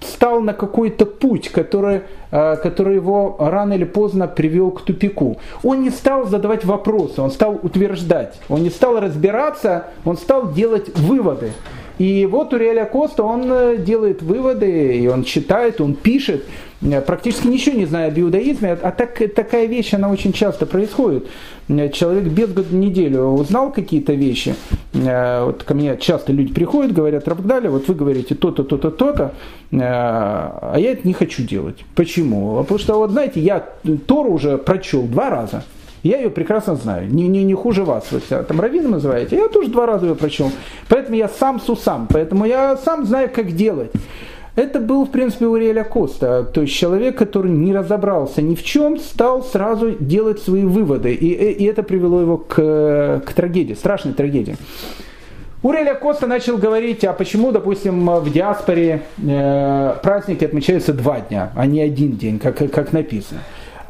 стал на какой-то путь, который, э, который его рано или поздно привел к тупику. Он не стал задавать вопросы, он стал утверждать, он не стал разбираться, он стал делать выводы. И вот Уриэля Коста, он э, делает выводы, и он читает, он пишет, э, практически ничего не зная об иудаизме, а так, такая вещь, она очень часто происходит. Э, человек без года неделю узнал какие-то вещи, вот ко мне часто люди приходят, говорят, Рабдали, вот вы говорите то-то, то-то, то-то, а я это не хочу делать. Почему? Потому что, вот знаете, я Тору уже прочел два раза, Я ее прекрасно знаю, не, не, не хуже вас. Вы себя там раввином называете, я тоже два раза ее прочел. Поэтому я сам сусам, поэтому я сам знаю, как делать. Это был, в принципе, Уриэля Коста, то есть человек, который не разобрался ни в чем, стал сразу делать свои выводы, и, и это привело его к, к трагедии, страшной трагедии. Уреля Коста начал говорить, а почему, допустим, в диаспоре э, праздники отмечаются два дня, а не один день, как, как написано.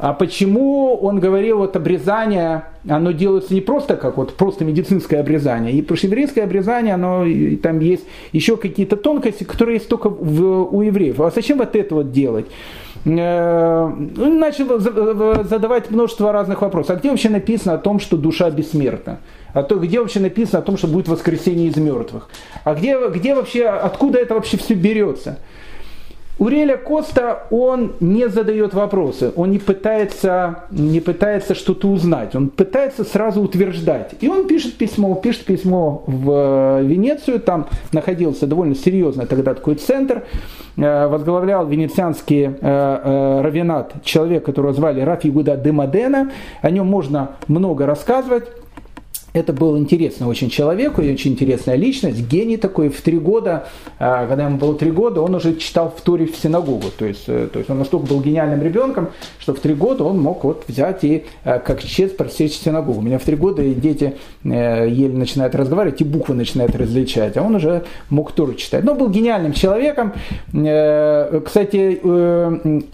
А почему он говорил, вот обрезание, оно делается не просто как вот просто медицинское обрезание, и еврейское обрезание, оно, там есть еще какие-то тонкости, которые есть только в, у евреев. А зачем вот это вот делать? Э, он начал задавать множество разных вопросов. А где вообще написано о том, что душа бессмертна? А то где вообще написано о том, что будет воскресение из мертвых? А где, где вообще, откуда это вообще все берется? Уреля Коста, он не задает вопросы, он не пытается, не пытается что-то узнать, он пытается сразу утверждать. И он пишет письмо, пишет письмо в э, Венецию, там находился довольно серьезный тогда такой центр, э, возглавлял венецианский э, равенат человек, которого звали Рафи Гуда Демадена, о нем можно много рассказывать. Это был интересный очень человек, очень интересная личность, гений такой. В три года, а, когда ему было три года, он уже читал в Торе в синагогу. То есть, э, то есть он настолько был гениальным ребенком, что в три года он мог вот взять и э, как честь просечь синагогу. У меня в три года дети э, еле начинают разговаривать, и буквы начинают различать, а он уже мог Тору читать. Но был гениальным человеком. Кстати,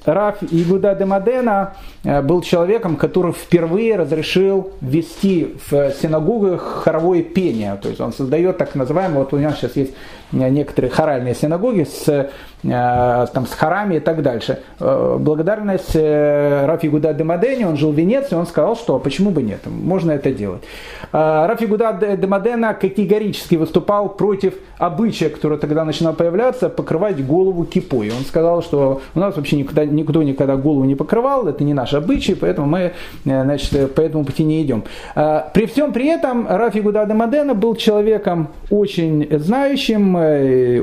Раф Игуда де Мадена был человеком, который впервые разрешил ввести в синагогу синагогах хоровое пение. То есть он создает так называемое, вот у него сейчас есть некоторые хоральные синагоги с, там, с хорами и так дальше. Э, благодарность э, Рафи Гуда Демадени, он жил в Венеции, он сказал, что почему бы нет, можно это делать. Рафи Гуда Демадена категорически выступал против обычая, который тогда начинал появляться, покрывать голову кипой. Он сказал, что у нас вообще никогда, никто никогда голову не покрывал, это не наш обычай, поэтому мы значит, по этому пути не идем. При всем при этом Рафи Гуда Демадена был человеком очень знающим,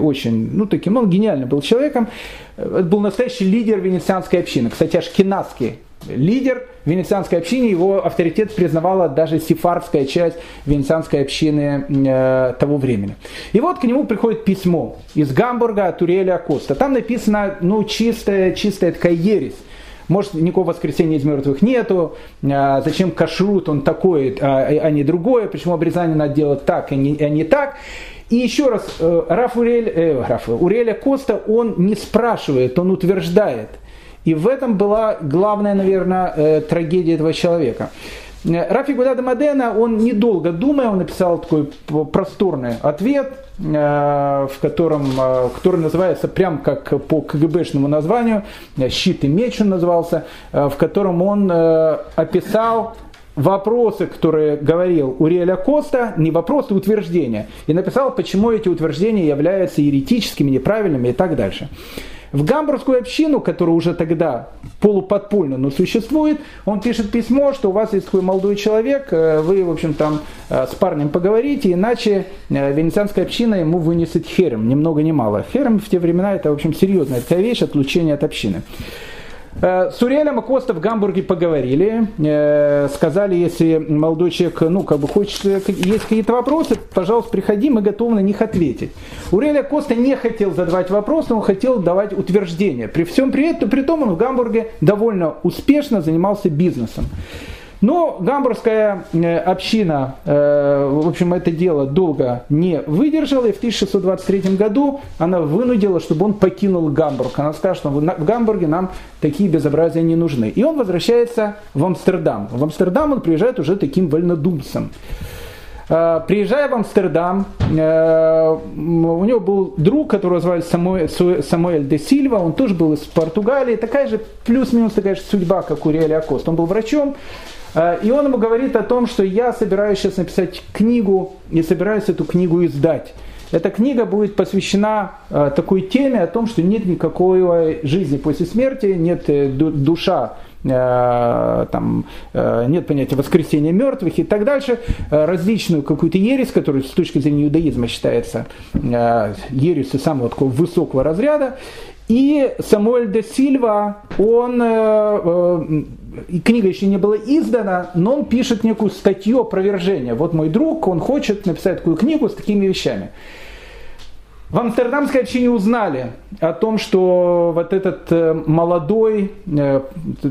очень, ну, таким, он гениальный был человеком, это был настоящий лидер венецианской общины. Кстати, ашкенадский лидер венецианской общины, его авторитет признавала даже сефардская часть венецианской общины э, того времени. И вот к нему приходит письмо из Гамбурга от Уриэля Коста. Там написано, ну, чистая, чистая такая ересь. Может, никакого воскресения из мертвых нету, а, зачем кашрут он такой, а, а не другое, почему обрезание надо делать так, а не, а не так. И еще раз, э, Раф, Урель, э, Раф Уреля Коста, он не спрашивает, он утверждает. И в этом была главная, наверное, э, трагедия этого человека. Э, Рафи Гудада Мадена, он недолго думая, он написал такой просторный ответ, в котором, который называется прям как по КГБшному названию, «Щит и меч» он назывался, в котором он описал вопросы, которые говорил Уриэля Коста, не вопросы, а утверждения. И написал, почему эти утверждения являются еретическими, неправильными и так дальше. В гамбургскую общину, которая уже тогда полуподпольно, но существует, он пишет письмо, что у вас есть такой молодой человек, э, вы, в общем, там э, с парнем поговорите, иначе э, венецианская община ему вынесет херем, ни много ни мало. Херем в те времена это, в общем, серьезная такая вещь, отлучение от общины. Э, с Уриэлем и Коста в Гамбурге поговорили, э, сказали, если молодой человек, ну, как бы хочет, есть какие-то вопросы, пожалуйста, приходи, мы готовы на них ответить. Уриэля Коста не хотел задавать вопросы, он хотел давать утверждения. При всем при этом, при том он в Гамбурге довольно успешно занимался бизнесом. Но гамбургская э, община, э, в общем, это дело долго не выдержала, и в 1623 году она вынудила, чтобы он покинул Гамбург. Она сказала, что в Гамбурге нам такие безобразия не нужны. И он возвращается в Амстердам. В Амстердам он приезжает уже таким вольнодумцем. Э, приезжая в Амстердам, у него был друг, которого звали Самуэль де Сильва, он тоже был из Португалии, такая же плюс-минус такая же судьба, как у Риэля Акост. Он был врачом, и он ему говорит о том, что я собираюсь сейчас написать книгу и собираюсь эту книгу издать. Эта книга будет посвящена э, такой теме о том, что нет никакой жизни после смерти, нет э, душа там, нет понятия воскресения мертвых и так дальше, различную какую-то ересь, которая с точки зрения иудаизма считается ересью самого такого высокого разряда. И Самуэль де Сильва, он и книга еще не была издана, но он пишет некую статью опровержения. Вот мой друг, он хочет написать такую книгу с такими вещами. В Амстердамской общине узнали о том, что вот этот э, молодой, э,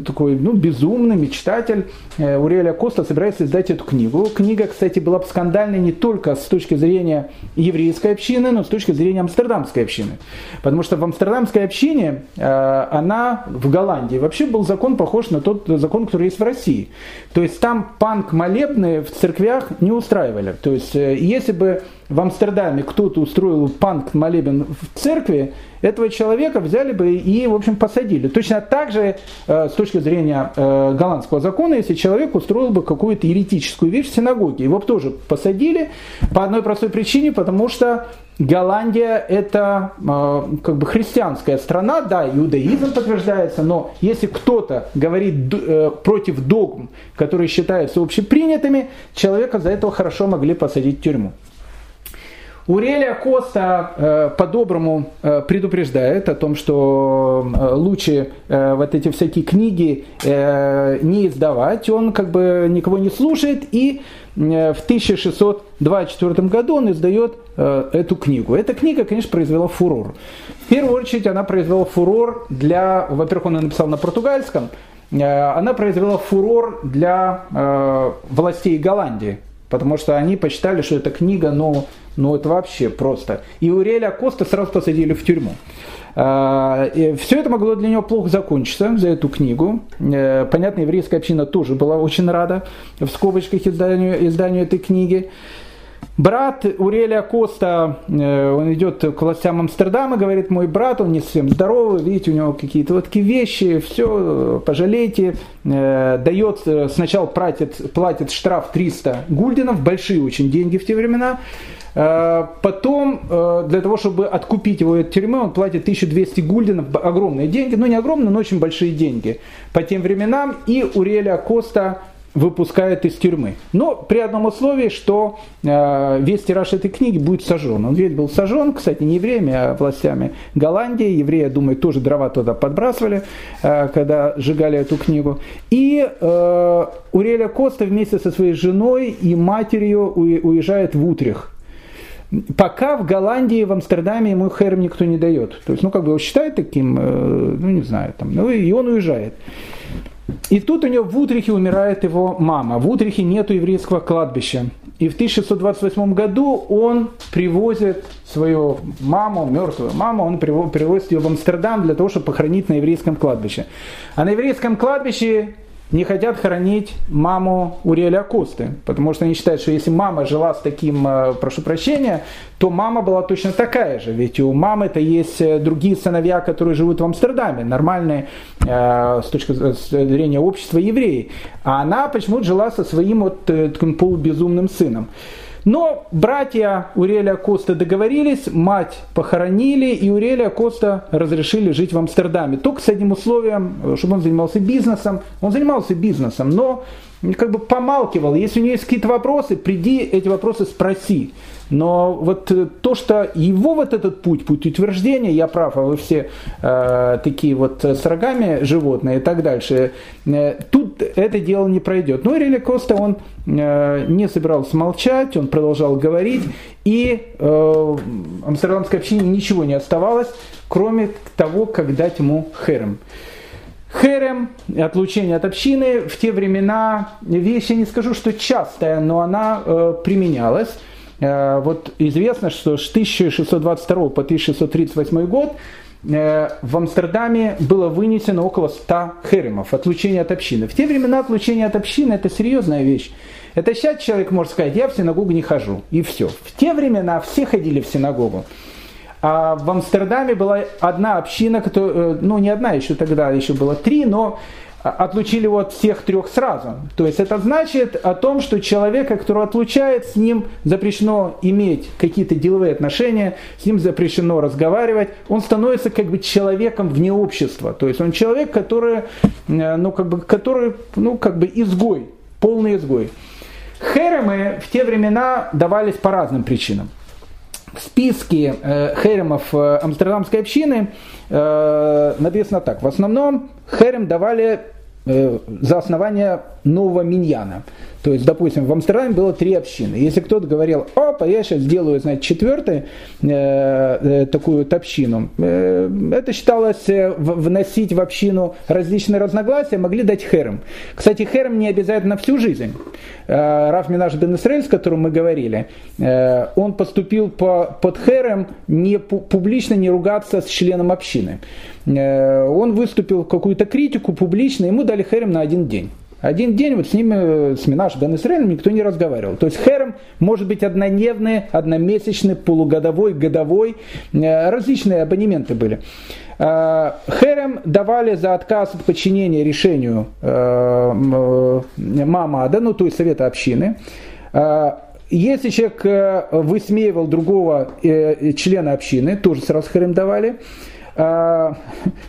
такой ну, безумный мечтатель э, Уриэля Коста собирается издать эту книгу. Книга, кстати, была бы скандальной не только с точки зрения еврейской общины, но с точки зрения амстердамской общины. Потому что в амстердамской общине она в Голландии вообще был закон похож на тот закон, который есть в России. То есть там панк-молебны в церквях не устраивали. То есть если бы в Амстердаме кто-то устроил панк молебен в церкви, этого человека взяли бы и, в общем, посадили. Точно так же, э, с точки зрения э, голландского закона, если человек устроил бы какую-то еретическую вещь в синагоге, его бы тоже посадили по одной простой причине, потому что Голландия это э, как бы христианская страна, да, иудаизм подтверждается, но если кто-то говорит против догм, которые считаются общепринятыми, человека за это хорошо могли посадить в тюрьму. Урелия Коста э, по-доброму э, предупреждает о том, что э, лучше вот эти всякие книги не издавать. Он как бы никого не слушает и в 1624 году он издает эту книгу. Эта книга, конечно, произвела фурор. В первую очередь она произвела фурор для, во-первых, он написал на португальском, она произвела фурор для властей Голландии, потому что они посчитали, что эта книга, ну, ну это вообще просто. И Уреля Коста сразу посадили в тюрьму. А, Все это могло для него плохо закончиться за эту книгу. Э, понятно, еврейская община тоже была очень рада в скобочках изданию, изданию этой книги. Брат Урелия Коста, э, он идет к властям Амстердама, говорит, мой брат, он не совсем здоровый, видите, у него какие-то вот такие вещи, все, пожалейте. Э, дает, сначала платит, платит штраф 300 гульденов, большие очень деньги в те времена. Э, потом, э, для того, чтобы откупить его от тюрьмы, он платит 1200 гульденов, огромные деньги, ну не огромные, но очень большие деньги по тем временам, и Уреля Коста выпускает из тюрьмы. Но при одном условии, что э, весь тираж этой книги будет сожжен. Он ведь был сожжен, кстати, не евреями, а властями Голландии. Евреи, я думаю, тоже дрова туда подбрасывали, когда сжигали эту книгу. И Уреля Коста вместе со своей женой и матерью уезжает в Утрих пока в Голландии, в Амстердаме ему херм никто не дает. То есть, ну, как бы его считают таким, э, ну, не знаю, там, ну, и он уезжает. И тут у него в Утрихе умирает его мама. В Утрихе нет еврейского кладбища. И в 1628 году он привозит свою маму, мертвую маму, он привозит ее в Амстердам для того, чтобы похоронить на еврейском кладбище. А на еврейском кладбище не хотят хоронить маму Уриэля Косты, потому что они считают, что если мама жила с таким, э, прошу прощения, то мама была точно такая же, ведь у мамы это есть э, другие сыновья, которые живут в Амстердаме, нормальные э, с точки зрения общества евреи, а она почему-то жила со своим вот таким полубезумным сыном. Но братья Уреля Коста договорились, мать похоронили, и Уреля Коста разрешили жить в Амстердаме. Только с одним условием, чтобы он занимался бизнесом. Он занимался бизнесом, но как бы помалкивал. Если у него есть какие-то вопросы, приди эти вопросы спроси. Но вот э, то, что его вот этот путь, путь утверждения, я прав, а вы все э, такие вот с рогами животные и так дальше, э, тут это дело не пройдет. Но Рели Коста, он э, не собирался молчать, он продолжал говорить, и э, амстердамской общине ничего не оставалось, кроме того, как дать ему херем. Херем, отлучение от общины, в те времена вещь, я не скажу, что частая, но она э, применялась. Э, вот известно, что с 1622 по 1638 год э, в Амстердаме было вынесено около 100 херемов, отлучение от общины. В те времена отлучение от общины это серьезная вещь. Это сейчас человек может сказать, я в синагогу не хожу, и все. В те времена все ходили в синагогу. А в Амстердаме была одна община, которая, э, ну не одна еще тогда, еще было три, но отлучили его от всех трех сразу. То есть это значит о том, что человека, который отлучает, с ним запрещено иметь какие-то деловые отношения, с ним запрещено разговаривать, он становится как бы человеком вне общества. То есть он человек, который, э, ну, как бы, который, ну, как бы изгой, полный изгой. Херемы в те времена давались по разным причинам. В списке э, херемов э, Амстердамской общины э, написано так. В основном херем давали э, за основание нового миньяна. То есть, допустим, в Амстердаме было три общины. Если кто-то говорил, опа, я сейчас сделаю, значит, четвертую э, э, такую общину, э, это считалось э, вносить в общину различные разногласия, могли дать херем. Кстати, херем не обязательно всю жизнь. Э, Раф Минаш бен Исраэль, с которым мы говорили, э, он поступил по, под херем не публично не ругаться с членом общины. Э, он выступил какую-то критику публично, ему дали херем на один день. Один день вот с ними, э, с Минаш Бен Исраэлем никто не разговаривал. То есть херем может быть однодневный, одномесячный, полугодовой, годовой. Э, различные абонементы были. Э, херем давали за отказ от подчинения решению Мамада, ну то есть совета общины. Если человек высмеивал другого члена общины, тоже сразу херем давали. А,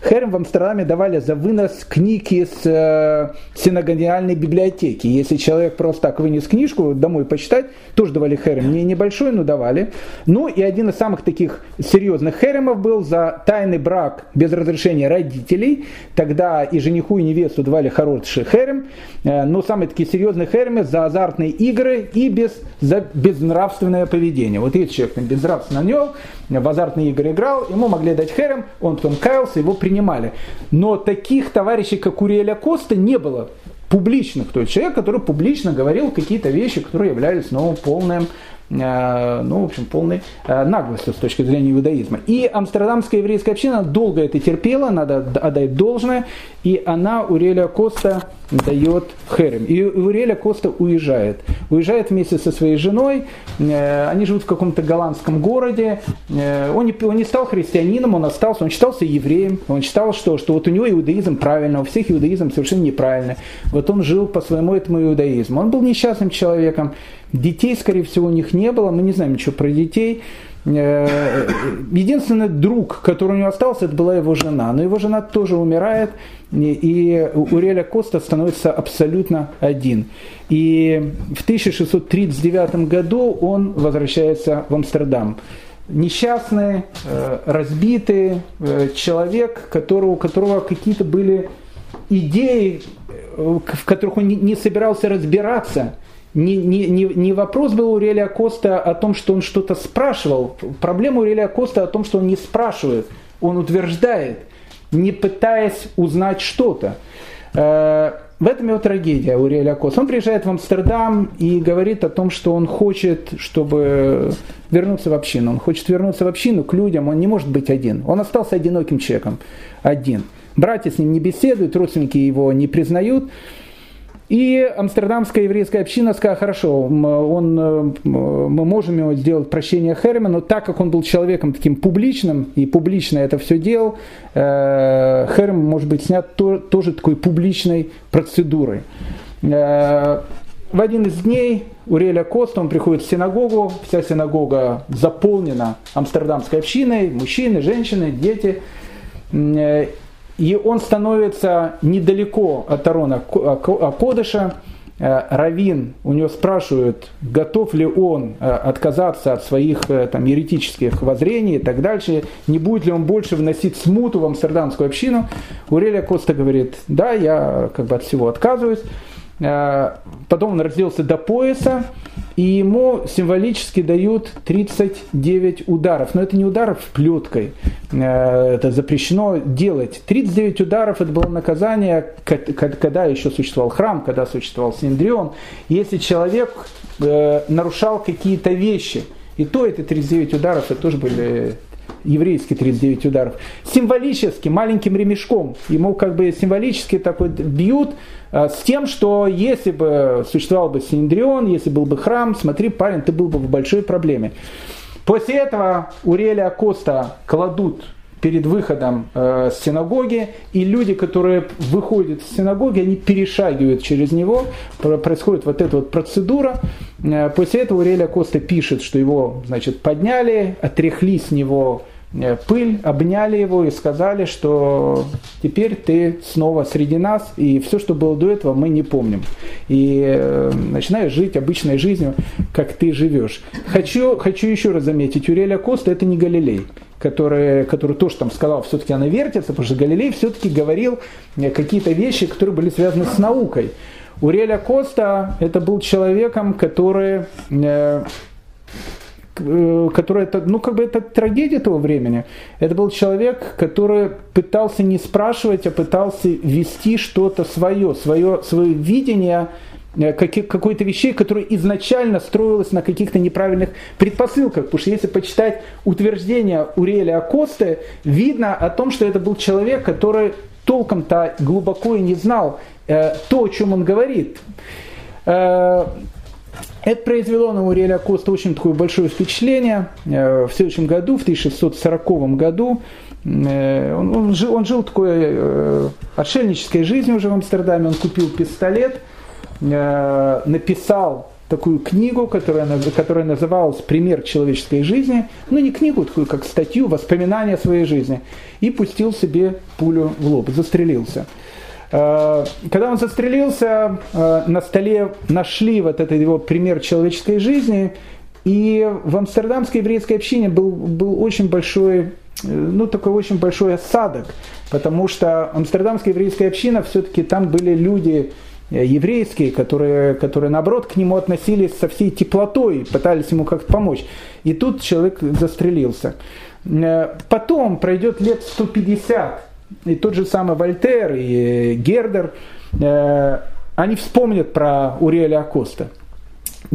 Херем в Амстердаме давали за вынос книг из э, синагониальной библиотеки. Если человек просто так вынес книжку домой почитать, тоже давали Херем. Не небольшой, но давали. Ну и один из самых таких серьезных Херемов был за тайный брак без разрешения родителей. Тогда и жениху, и невесту давали хороший Херем. Э, но самые такие серьезные Херемы за азартные игры и без, за безнравственное поведение. Вот если человек безнравственно нел, в азартные игры играл, ему могли дать Херем, он потом каялся, его принимали. Но таких товарищей, как Уриэля Коста, не было публичных. То есть человек, который публично говорил какие-то вещи, которые являлись ну, полным ну, в общем, полной э, наглостью с точки зрения иудаизма. И амстердамская еврейская община долго это терпела, надо отдать должное, и она Уреля Коста дает херем. И Уреля Коста уезжает. Уезжает вместе со своей женой, э, они живут в каком-то голландском городе, он не, он не стал христианином, он остался, он считался евреем, он считал, что, что вот у него иудаизм правильно, у всех иудаизм совершенно неправильно. Вот он жил по своему этому иудаизму. Он был несчастным человеком, Детей, скорее всего, у них не было, мы не знаем ничего про детей. Э, единственный друг, который у него остался, это была его жена. Но его жена тоже умирает, и Уреля Коста становится абсолютно один. И в 1639 году он возвращается в Амстердам. Несчастный, э, разбитый э, человек, у которого какие-то были идеи, в которых он не собирался разбираться – не, не, не, не вопрос был у Релия Коста о том, что он что-то спрашивал. Проблема у Релия Коста о том, что он не спрашивает, он утверждает, не пытаясь узнать что-то. Э, в этом его трагедия у Риэля Коста. Он приезжает в Амстердам и говорит о том, что он хочет, чтобы вернуться в общину. Он хочет вернуться в общину к людям, он не может быть один. Он остался одиноким человеком, один. Братья с ним не беседуют, родственники его не признают. И амстердамская еврейская община сказала, хорошо, он, э, мы можем ему сделать прощение Херема, но так как он был человеком таким публичным и публично это все делал, э, Херем может быть снят тоже такой публичной процедурой. Э, в один из дней Уреля Коста, он приходит в синагогу, вся синагога заполнена амстердамской общиной, мужчины, женщины, дети. И он становится недалеко от Арона Кодыша. Э, Равин у него спрашивают, готов ли он э, отказаться от своих э, там, еретических воззрений и так дальше, не будет ли он больше вносить смуту в амстердамскую общину. Урелия Коста говорит, да, я как бы от всего отказываюсь. Потом он разделся до пояса, и ему символически дают 39 ударов. Но это не ударов плеткой, э, это запрещено делать. 39 ударов это было наказание, когда еще существовал храм, когда существовал Синдрион. Если человек э, нарушал какие-то вещи, и то это 39 ударов, это тоже были еврейские 39 ударов, символически, маленьким ремешком. Ему как бы символически такой бьют э, с тем, что если бы существовал бы Синдрион, если был бы храм, смотри, парень, ты был бы в большой проблеме. После этого Уреля Коста кладут перед выходом э, синагоги, и люди, которые выходят из синагоги, они перешагивают через него, происходит вот эта вот процедура. Э, после этого Уреля Коста пишет, что его, значит, подняли, отряхли с него пыль, обняли его и сказали, что теперь ты снова среди нас, и все, что было до этого, мы не помним. И э, начинаешь жить обычной жизнью, как ты живешь. Хочу, хочу еще раз заметить, Юреля Коста это не Галилей. который, который тоже там сказал, все-таки она вертится, потому что Галилей все-таки говорил какие-то вещи, которые были связаны с наукой. Уреля Коста это был человеком, который Э, который это, ну как бы это трагедия того времени. Это был человек, который пытался не спрашивать, а пытался вести что-то свое, свое, свое видение э, какой-то вещей, которые изначально строилось на каких-то неправильных предпосылках. Потому что если почитать утверждение Уриэля Акосты, видно о том, что это был человек, который толком-то глубоко и не знал э, то, о чем он говорит. Э, это произвело на Уриэля Коста очень такое большое впечатление. Э, в следующем году, в 1640 году, э, он, он, жил, он жил такой э, отшельнической жизнью уже в Амстердаме. Он купил пистолет, написал такую книгу, которая, которая называлась «Пример человеческой жизни». Ну, не книгу, такую как статью, воспоминания о своей жизни. И пустил себе пулю в лоб, застрелился. Э, когда он застрелился, э, на столе нашли вот этот его пример человеческой жизни, и в амстердамской еврейской общине был, был очень большой, э, ну такой очень большой осадок, потому что амстердамская еврейская община, все-таки там были люди еврейские, которые, которые наоборот к нему относились со всей теплотой, пытались ему как-то помочь. И тут человек застрелился. Потом пройдет лет 150, и тот же самый Вольтер и Гердер, э, они вспомнят про Уриэля Акоста.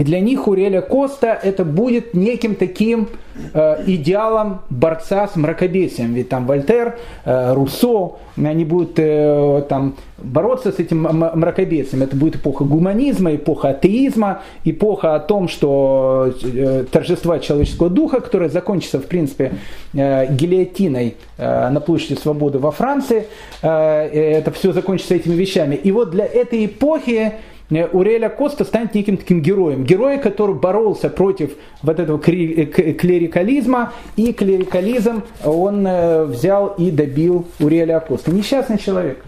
Для них Уриэля Коста это будет неким таким э, идеалом борца с мракобесием. Ведь там Вольтер, э, Руссо, они будут э, там бороться с этим мракобесием. Это будет эпоха гуманизма, эпоха атеизма, эпоха о том, что э, торжества человеческого духа, которое закончится, в принципе, э, гильотиной э, на площади Свободы во Франции, э, это все закончится этими вещами. И вот для этой эпохи Э, Уреля Коста станет неким таким героем. Герой, который боролся против вот этого э, клерикализма, и клерикализм он э, взял и добил Уреля Коста. Несчастный человек.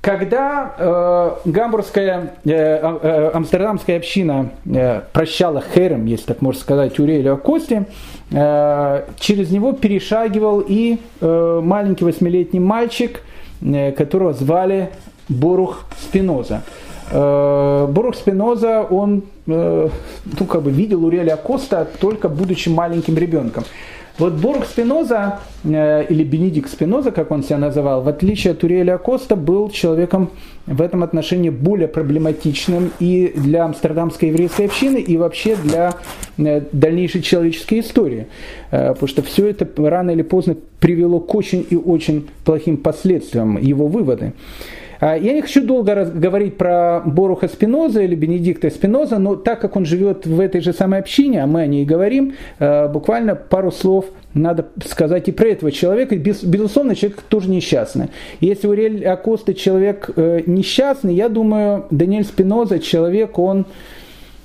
Когда э, гамбургская, э, э, амстердамская община э, прощала херем, если так можно сказать, Урелю Кости, э, через него перешагивал и э, маленький восьмилетний мальчик, э, которого звали Борух Спиноза. Э, Борух Спиноза, он э, ну, как бы видел Уреля Коста только будучи маленьким ребенком. Вот Борух Спиноза, э, или Бенедикт Спиноза, как он себя называл, в отличие от Уриэля Коста, был человеком в этом отношении более проблематичным и для амстердамской еврейской общины, и вообще для дальнейшей человеческой истории. Потому что все это рано или поздно привело к очень и очень плохим последствиям его выводы. А, я не хочу долго говорить про Боруха Спиноза или Бенедикта Спиноза, но так как он живет в этой же самой общине, а мы о ней говорим, а, буквально пару слов надо сказать и про этого человека. Безусловно, человек тоже несчастный. Если Урель Акоста человек э, несчастный, я думаю, Даниэль Спиноза человек, он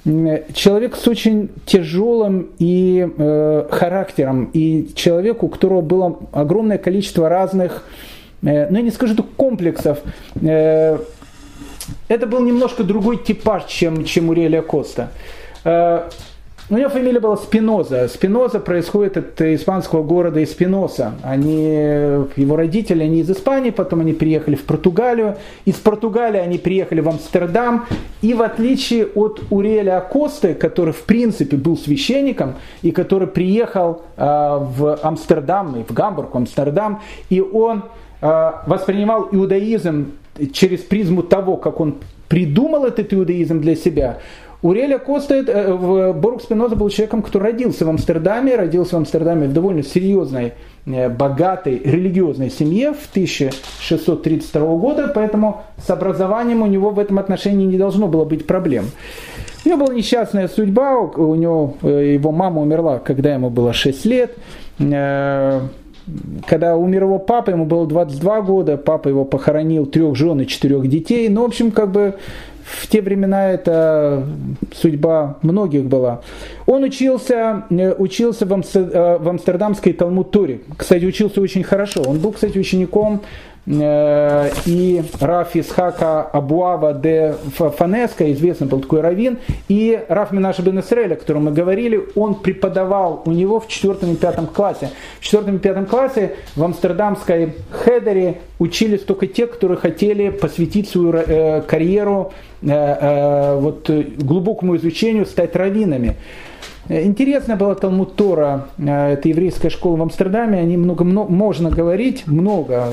человек с очень тяжелым и э, характером, и человек, у которого было огромное количество разных Э, ну я не скажу комплексов, э, это был немножко другой типаж, чем, чем у Реля Коста. Э, у него фамилия была Спиноза. Спиноза происходит от испанского города Испиноса. Они, его родители, они из Испании, потом они приехали в Португалию. Из Португалии они приехали в Амстердам. И в отличие от Уреля Акосты, который в принципе был священником, и который приехал э, в Амстердам, и в Гамбург, в Амстердам, и он Э, воспринимал иудаизм через призму того, как он придумал этот иудаизм для себя, Уреля Коста, э, Борук Спиноза был человеком, который родился в Амстердаме, родился в Амстердаме в довольно серьезной, э, богатой религиозной семье в 1632 года, поэтому с образованием у него в этом отношении не должно было быть проблем. У него была несчастная судьба, у него его мама умерла, когда ему было 6 лет когда умер его папа, ему было 22 года, папа его похоронил трех жен и четырех детей. Ну, в общем, как бы в те времена это судьба многих была. Он учился, э, учился в, Амстер, э, в Амстердамской Талмуд-Туре. Кстати, учился очень хорошо. Он был, кстати, учеником и Раф Исхака Абуава де Фанеска, известный был такой раввин, и Раф Минаша бен Исраэля, о котором мы говорили, он преподавал у него в 4 и 5 классе. В 4 и 5 классе в амстердамской Хедере учились только те, которые хотели посвятить свою э, карьеру э, э, вот, глубокому изучению, стать раввинами. Интересно было Талмуд Тора, э, это еврейская школа в Амстердаме, они много, много можно говорить, много.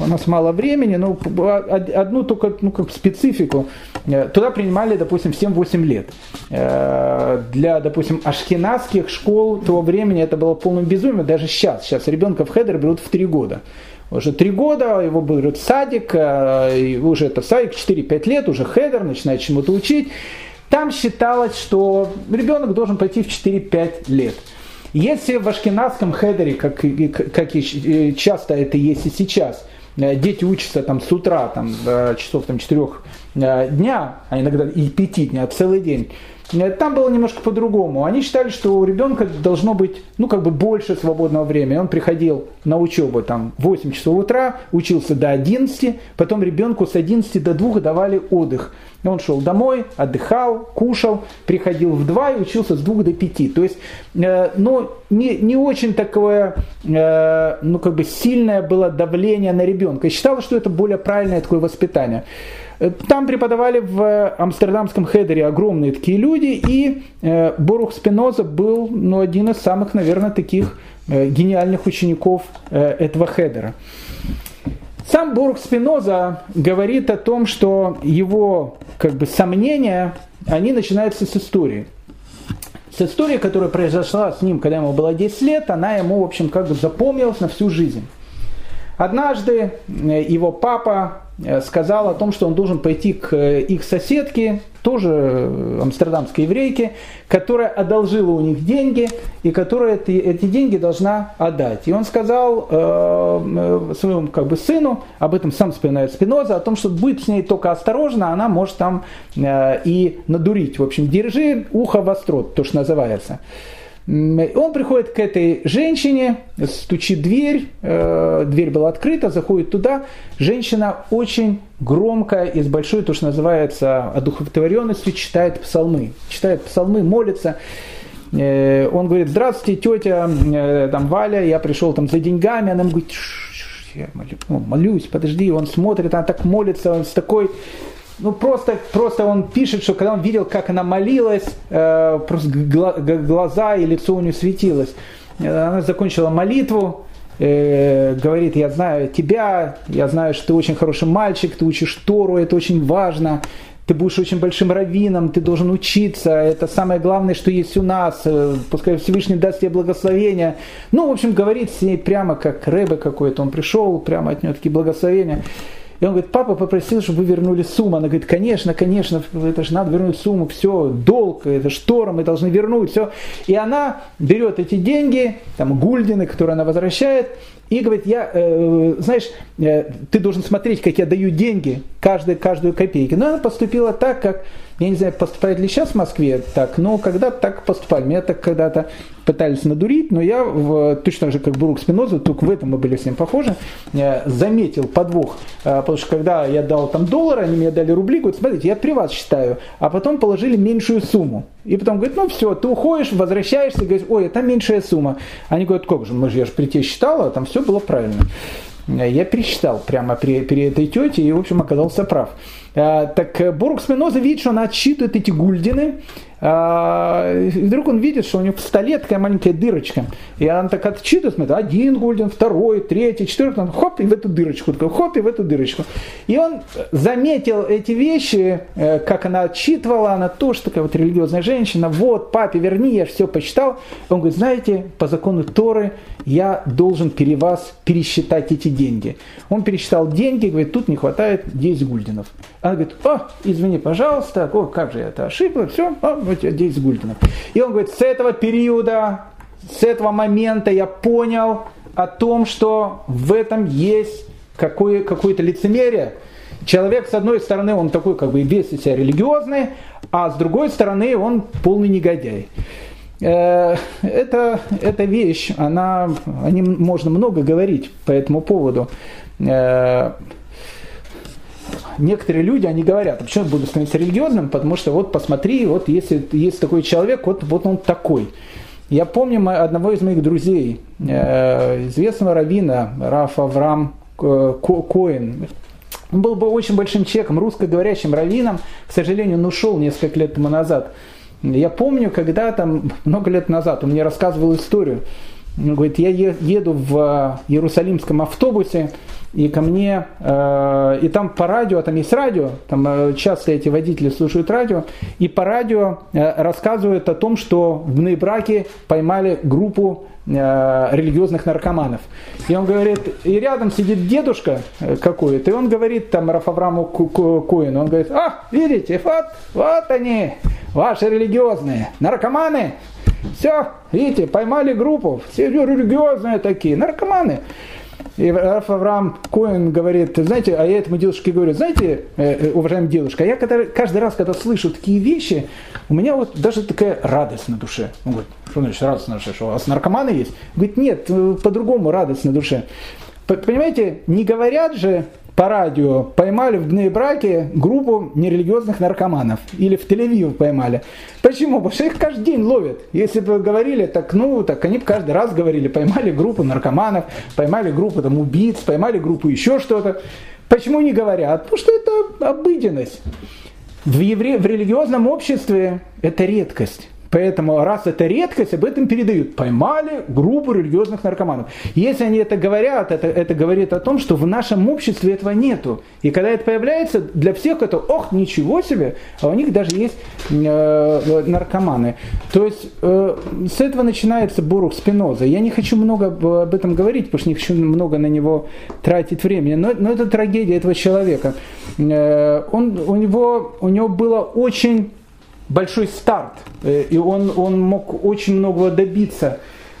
Э, у нас мало времени, но одну только ну, как специфику. Э, туда принимали, допустим, 7-8 лет. Для, допустим, ашкенадских школ того времени это было полным безумием, даже сейчас. Сейчас ребенка в хедер берут в 3 года. Уже 3 года, его берут в садик, и уже это садик, 4-5 лет, уже хедер, начинает чему-то учить. Там считалось, что ребенок должен пойти в 4-5 лет. Если в ашкеназском хедере, как, как и часто это есть и сейчас, э, дети учатся там с утра, там, часов там, 4 э, дня, а иногда и 5 дня, целый день, Э, там было немножко по-другому. Они считали, что у ребенка должно быть, ну, как бы больше свободного времени. Он приходил на учебу там 8 часов утра, учился до 11, потом ребенку с 11 до 2 давали отдых. Он шел домой, отдыхал, кушал, приходил в 2 и учился с 2 до 5. То есть, э, ну, не, не очень такое, э, ну, как бы сильное было давление на ребенка. И считалось, что это более правильное такое воспитание. Там преподавали в амстердамском хедере огромные такие люди, и э, Борух Спиноза был ну, один из самых, наверное, таких э, гениальных учеников э, этого хедера. Сам Борух Спиноза говорит о том, что его как бы, сомнения, они начинаются с истории. С истории, которая произошла с ним, когда ему было 10 лет, она ему, в общем, как бы запомнилась на всю жизнь. Однажды его папа Э, сказал о том, что он должен пойти к э, их соседке, тоже э, амстердамской еврейке, которая одолжила у них деньги и которая эти, эти деньги должна отдать. И он сказал э, своему как бы, сыну, об этом сам вспоминает Спиноза, о том, что будет с ней только осторожно, она может там э, и надурить. В общем, держи ухо востро, то, что называется. Он приходит к этой женщине, стучит дверь, э, дверь была открыта, заходит туда. Женщина очень громко и с большой, то, что называется, одухотворенностью читает псалмы. Читает псалмы, молится. Э, он говорит, здравствуйте, тетя, э, там, Валя, я пришел там за деньгами. Она ему говорит, я молюсь, подожди. Он смотрит, она так молится, он с такой ну просто, просто он пишет, что когда он видел, как она молилась, э, просто глаза и лицо у нее светилось. Она закончила молитву, э, говорит, я знаю тебя, я знаю, что ты очень хороший мальчик, ты учишь Тору, это очень важно, ты будешь очень большим раввином, ты должен учиться, это самое главное, что есть у нас, э, пускай Всевышний даст тебе благословение. Ну, в общем, говорит с ней прямо как Рэбе какой-то, он пришел, прямо от нее такие благословения. И он говорит, папа попросил, чтобы вы вернули сумму. Она говорит, конечно, конечно, это же надо вернуть сумму, все, долг, это штора, мы должны вернуть, все. И она берет эти деньги, там гульдины, которые она возвращает, и говорит, я, э, знаешь, э, ты должен смотреть, как я даю деньги, каждую, каждую копейку. Но она поступила так, как я не знаю, поступает ли сейчас в Москве так, но когда-то так поступали. Меня так когда-то пытались надурить, но я в, точно же, как Брук Спиноза, только в этом мы были с ним похожи, э, заметил подвох. Э, потому что когда я дал там доллары, они мне дали рубли, говорят, смотрите, я при вас считаю, а потом положили меньшую сумму. И потом говорит, ну все, ты уходишь, возвращаешься, говоришь, ой, это меньшая сумма. Они говорят, как же, мы же, я же при тебе считала, там все было правильно. Я пересчитал прямо при, при этой тете и, в общем, оказался прав. Так Борук Спиноза видит, что она отсчитывает эти гульдины, и вдруг он видит, что у него в столе такая маленькая дырочка. И она так отчитывает, смотрит, один гульден, второй, третий, четвертый, он хоп, и в эту дырочку, такой, хоп, и в эту дырочку. И он заметил эти вещи, э, как она отчитывала, она тоже такая вот религиозная женщина, вот, папе, верни, я все посчитал. Он говорит, знаете, по закону Торы я должен пере вас пересчитать эти деньги. Он пересчитал деньги, говорит, тут не хватает 10 гульденов. Она говорит, о, извини, пожалуйста, о, как же я это ошибка, все, о, вот 10 гульденов. И он говорит, с этого периода, с этого момента я понял о том, что в этом есть какое, какое-то лицемерие. Человек, с одной стороны, он такой как бы и без себя религиозный, а с другой стороны, он полный негодяй. Э, это, эта вещь, она, о ней можно много говорить по этому поводу. Некоторые люди, они говорят, а почему я буду становиться религиозным, потому что вот посмотри, вот если есть такой человек, вот, вот он такой. Я помню одного из моих друзей, э, известного раввина Рафа Авраам Коин. Он был бы очень большим человеком, русскоговорящим раввином. К сожалению, он ушел несколько лет тому назад. Я помню, когда там, много лет назад, он мне рассказывал историю. Он говорит, я еду в Иерусалимском автобусе, и ко мне, э, и там по радио, там есть радио, там э, часто эти водители слушают радио, и по радио э, рассказывают о том, что в Нейбраке поймали группу э, религиозных наркоманов. И он говорит, и рядом сидит дедушка э, какой-то, и он говорит там Рафавраму Коину, он говорит, а, видите, вот, вот они, ваши религиозные наркоманы, все, видите, поймали группу, все религиозные такие, наркоманы. И Раф Авраам Коин говорит, знаете, а я этому дедушке говорю, знаете, э, э, уважаемый дедушка, я когда, каждый раз, когда слышу такие вещи, у меня вот даже такая радость на душе. Он говорит, что значит радость на душе, что у вас наркоманы есть? Говорит, нет, э, по-другому радость на душе. Понимаете, не говорят же по радио поймали в Браке группу нерелигиозных наркоманов. Или в тель поймали. Почему? Потому что их каждый день ловят. Если бы говорили так, ну, так они бы каждый раз говорили, поймали группу наркоманов, поймали группу там, убийц, поймали группу еще что-то. Почему не говорят? Потому что это обыденность. В, евре... в религиозном обществе это редкость. Поэтому раз это редкость, об этом передают. Поймали группу религиозных наркоманов. Если они это говорят, это, это говорит о том, что в нашем обществе этого нету. И когда это появляется, для всех это, ох, ничего себе, а у них даже есть э, наркоманы. То есть э, с этого начинается Бурух Спиноза. Я не хочу много об этом говорить, потому что не хочу много на него тратить времени, но, но это трагедия этого человека. Э, он, у, него, у него было очень большой старт, э, и он, он мог очень многого добиться.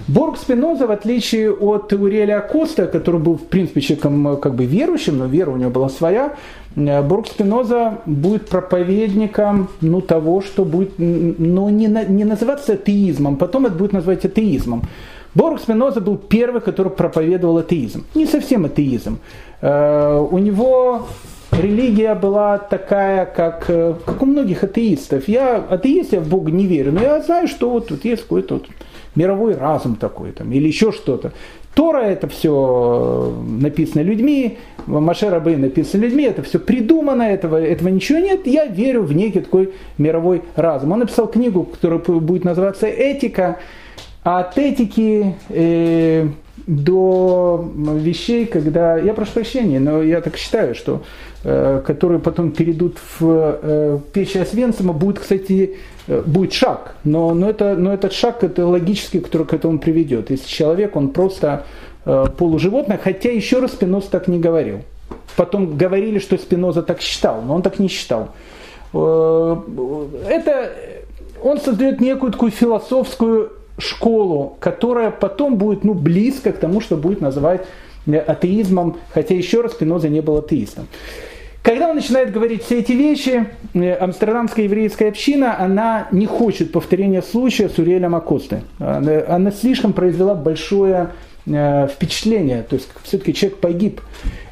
Борг Спиноза, в отличие от Уриэля Коста, который был, в принципе, человеком э, как бы верующим, но вера у него была своя, э, Борг Спиноза будет проповедником ну, того, что будет ну, не, не называться атеизмом, потом это будет называть атеизмом. Борг Спиноза был первый, который проповедовал атеизм. Не совсем атеизм. У него религия была такая, как, э, как у многих атеистов. Я атеист, я в Бога не верю, но я знаю, что вот тут есть какой-то вот мировой разум такой там, или еще что-то. Тора это все написано людьми, Маше Рабы написано людьми, это все придумано, этого, этого ничего нет, я верю в некий такой мировой разум. Он написал книгу, которая будет называться «Этика», а от этики э, до вещей, когда, я прошу прощения, но я так считаю, что Э, которые потом перейдут в э, печь Освенцима, будет, кстати, э, будет шаг. Но, но, это, но этот шаг, это логический, который к этому приведет. Если человек, он просто полуживотное, хотя еще раз Спиноза так не говорил. Потом говорили, что Спиноза так считал, но он так не считал. Это он создает некую такую философскую школу, которая потом будет ну, близко к тому, что будет называть атеизмом, хотя еще раз Спиноза не был атеистом. Когда он начинает говорить все эти вещи, э, амстердамская еврейская община, она не хочет повторения случая с Уриэлем Акосты. Она, она слишком произвела большое э, впечатление, то есть все-таки человек погиб.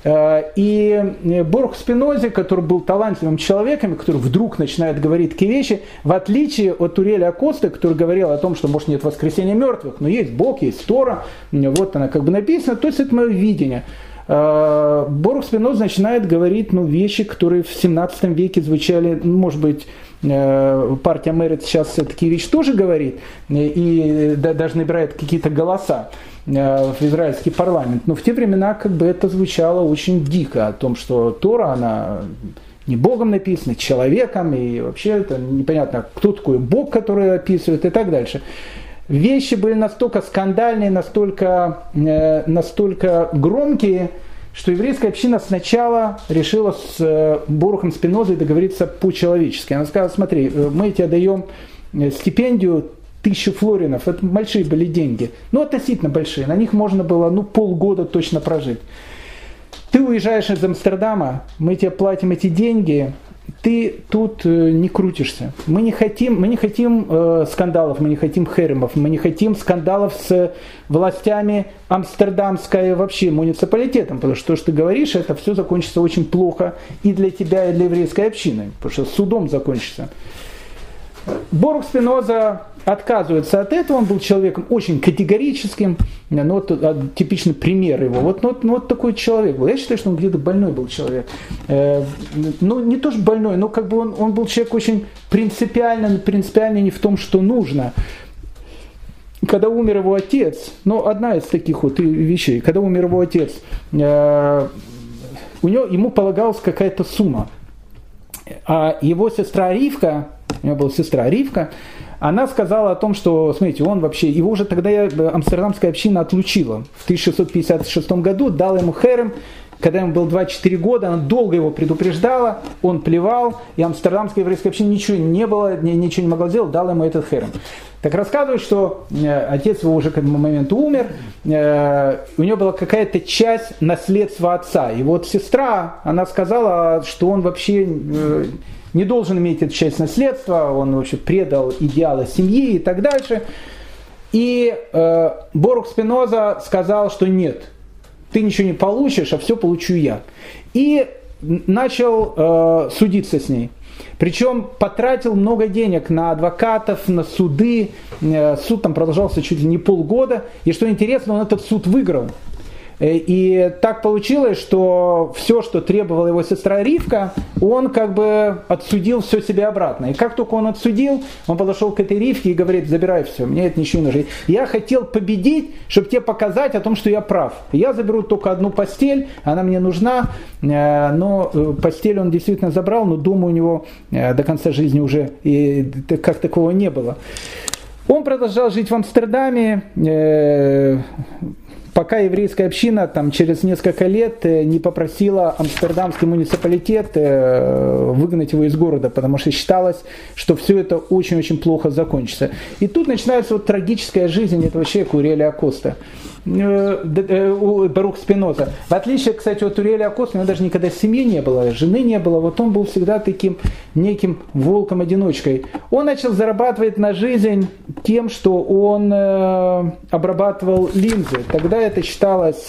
Э, и Борг Спинозе, который был талантливым человеком, который вдруг начинает говорить такие вещи, в отличие от Уреля Акосты, который говорил о том, что может нет воскресения мертвых, но есть Бог, есть Тора, вот она как бы написана, то есть это мое видение. Э, Борух Спиноз начинает говорить ну, вещи, которые в 17 веке звучали, ну, может быть, э, партия Мэрит сейчас такие вещи тоже говорит, и даже набирает какие-то голоса э, в израильский парламент. Но в те времена как бы это звучало очень дико, о том, что Тора, она не Богом написана, человеком, и вообще это непонятно, кто такой Бог, который описывает и так дальше вещи были настолько скандальные, настолько, э, настолько громкие, что еврейская община сначала решила с э, Борухом Спинозой договориться по-человечески. Она сказала, смотри, э, мы тебе даем э, стипендию тысячу флоринов, это большие были деньги, ну относительно большие, на них можно было ну полгода точно прожить. Ты уезжаешь из Амстердама, мы тебе платим эти деньги, ты тут э, не крутишься. Мы не хотим, мы не хотим э, скандалов, мы не хотим херемов, мы не хотим скандалов с властями Амстердамской вообще муниципалитетом, потому что то, что ты говоришь, это все закончится очень плохо и для тебя, и для еврейской общины, потому что судом закончится. Борух Спиноза отказывается от этого, он был человеком очень категорическим, ну, вот а, типичный пример его. Вот, ну, ну, вот такой человек был. Я считаю, что он где-то больной был человек. Э, ну, не то, что больной, но как бы он, он был человек очень принципиально, принципиально не в том, что нужно. Когда умер его отец, ну, одна из таких вот вещей, когда умер его отец, э, у него, ему полагалась какая-то сумма. А его сестра Ривка, у него была сестра Ривка, она сказала о том, что, смотрите, он вообще, его уже тогда амстердамская община отлучила. В 1656 году дала ему херем, когда ему было 24 года, она долго его предупреждала, он плевал, и амстердамская еврейская община ничего не было, ничего не могла сделать, дала ему этот херем. Так рассказывают, что э, отец его уже к этому моменту умер, э, у него была какая-то часть наследства отца. И вот сестра, она сказала, что он вообще э, не должен иметь эту часть наследства, он вообще предал идеалы семьи и так дальше. И э, Борух Спиноза сказал, что нет, ты ничего не получишь, а все получу я. И начал э, судиться с ней. Причем потратил много денег на адвокатов, на суды. Э, суд там продолжался чуть ли не полгода. И что интересно, он этот суд выиграл. Э, и так получилось, что все, что требовала его сестра Ривка, он как бы отсудил все себе обратно. И как только он отсудил, он подошел к этой Ривке и говорит, забирай все, мне это ничего не нужно. Я хотел победить, чтобы тебе показать о том, что я прав. Я заберу только одну постель, она мне нужна, э, но э, постель он действительно забрал, но дома у него до конца жизни уже как такого не было. Он продолжал жить в Амстердаме, пока еврейская община там, через несколько лет э, не попросила амстердамский муниципалитет э, выгнать его из города, потому что считалось, что все это очень-очень плохо закончится. И тут начинается вот трагическая жизнь этого человека Уреля Акоста. Э, э, Барух Спиноза. В отличие, кстати, от Уриэля Акоста, у него даже никогда семьи не было, жены не было, вот он был всегда таким неким волком-одиночкой. Он начал зарабатывать на жизнь тем, что он э, обрабатывал линзы. Тогда это считалось,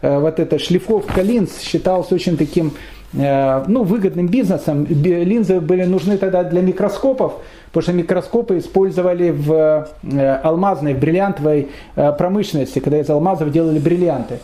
вот эта шлифовка линз считалась очень таким ну, выгодным бизнесом. Линзы были нужны тогда для микроскопов, потому что микроскопы использовали в э, алмазной, в бриллиантовой э, промышленности, когда из алмазов делали бриллианты.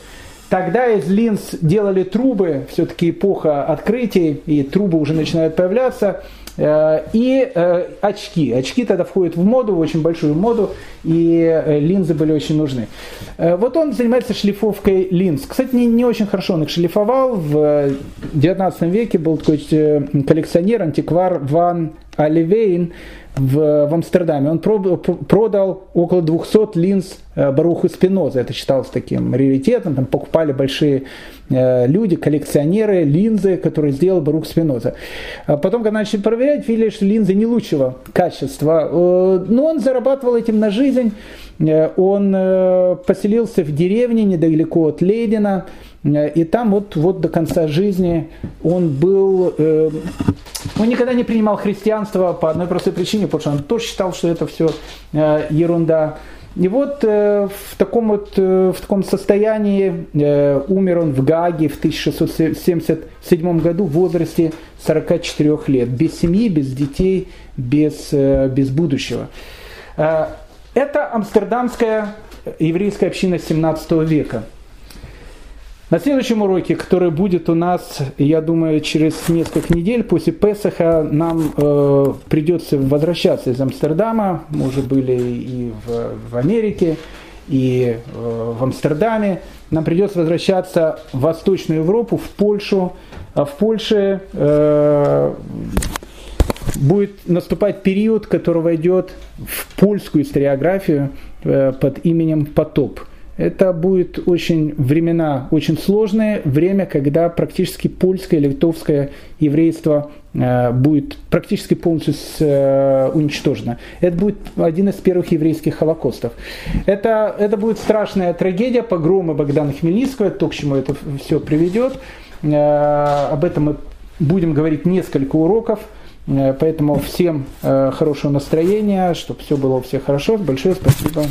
Тогда из линз делали трубы, все-таки эпоха открытий, и трубы уже начинают появляться. Э, и очки. Очки тогда входят в моду, в очень большую моду, и линзы были очень нужны. Вот он занимается шлифовкой линз. Кстати, не, не очень хорошо он их шлифовал. В 19 веке был такой коллекционер, антиквар Ван Оливейн в, в Амстердаме. Он продал около 200 линз э, Баруху Спиноза. Это считалось таким раритетом. Там покупали большие э, люди, коллекционеры, линзы, которые сделал Барух Спиноза. А потом, когда начали проверять, видели, что линзы не лучшего качества. Э, но он зарабатывал этим на жизнь. Он поселился в деревне недалеко от Лейдена. И там вот, вот до конца жизни он был... Он никогда не принимал христианство по одной простой причине, потому что он тоже считал, что это все э, ерунда. И вот э, в, таком вот, э, в таком состоянии умер он в Гаге в 1677 году в возрасте 44 лет. Без семьи, без детей, без, без будущего. Это амстердамская еврейская община 17 века. На следующем уроке, который будет у нас, я думаю, через несколько недель после Песаха, нам э, придется возвращаться из Амстердама. Мы уже были и в, в Америке, и э, в Амстердаме. Нам придется возвращаться в Восточную Европу, в Польшу. А в Польше э, будет наступать период, который войдет в польскую историографию э, под именем Потоп – это будет очень времена очень сложные, время, когда практически польское, литовское еврейство э, будет практически полностью э, уничтожено. Это будет один из первых еврейских холокостов. Это, это будет страшная трагедия, погромы Богдана Хмельницкого, то, к чему это все приведет. Э, об этом мы будем говорить несколько уроков, поэтому всем хорошего настроения, чтобы все было у всех хорошо. Большое спасибо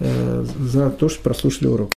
за то, что прослушали урок.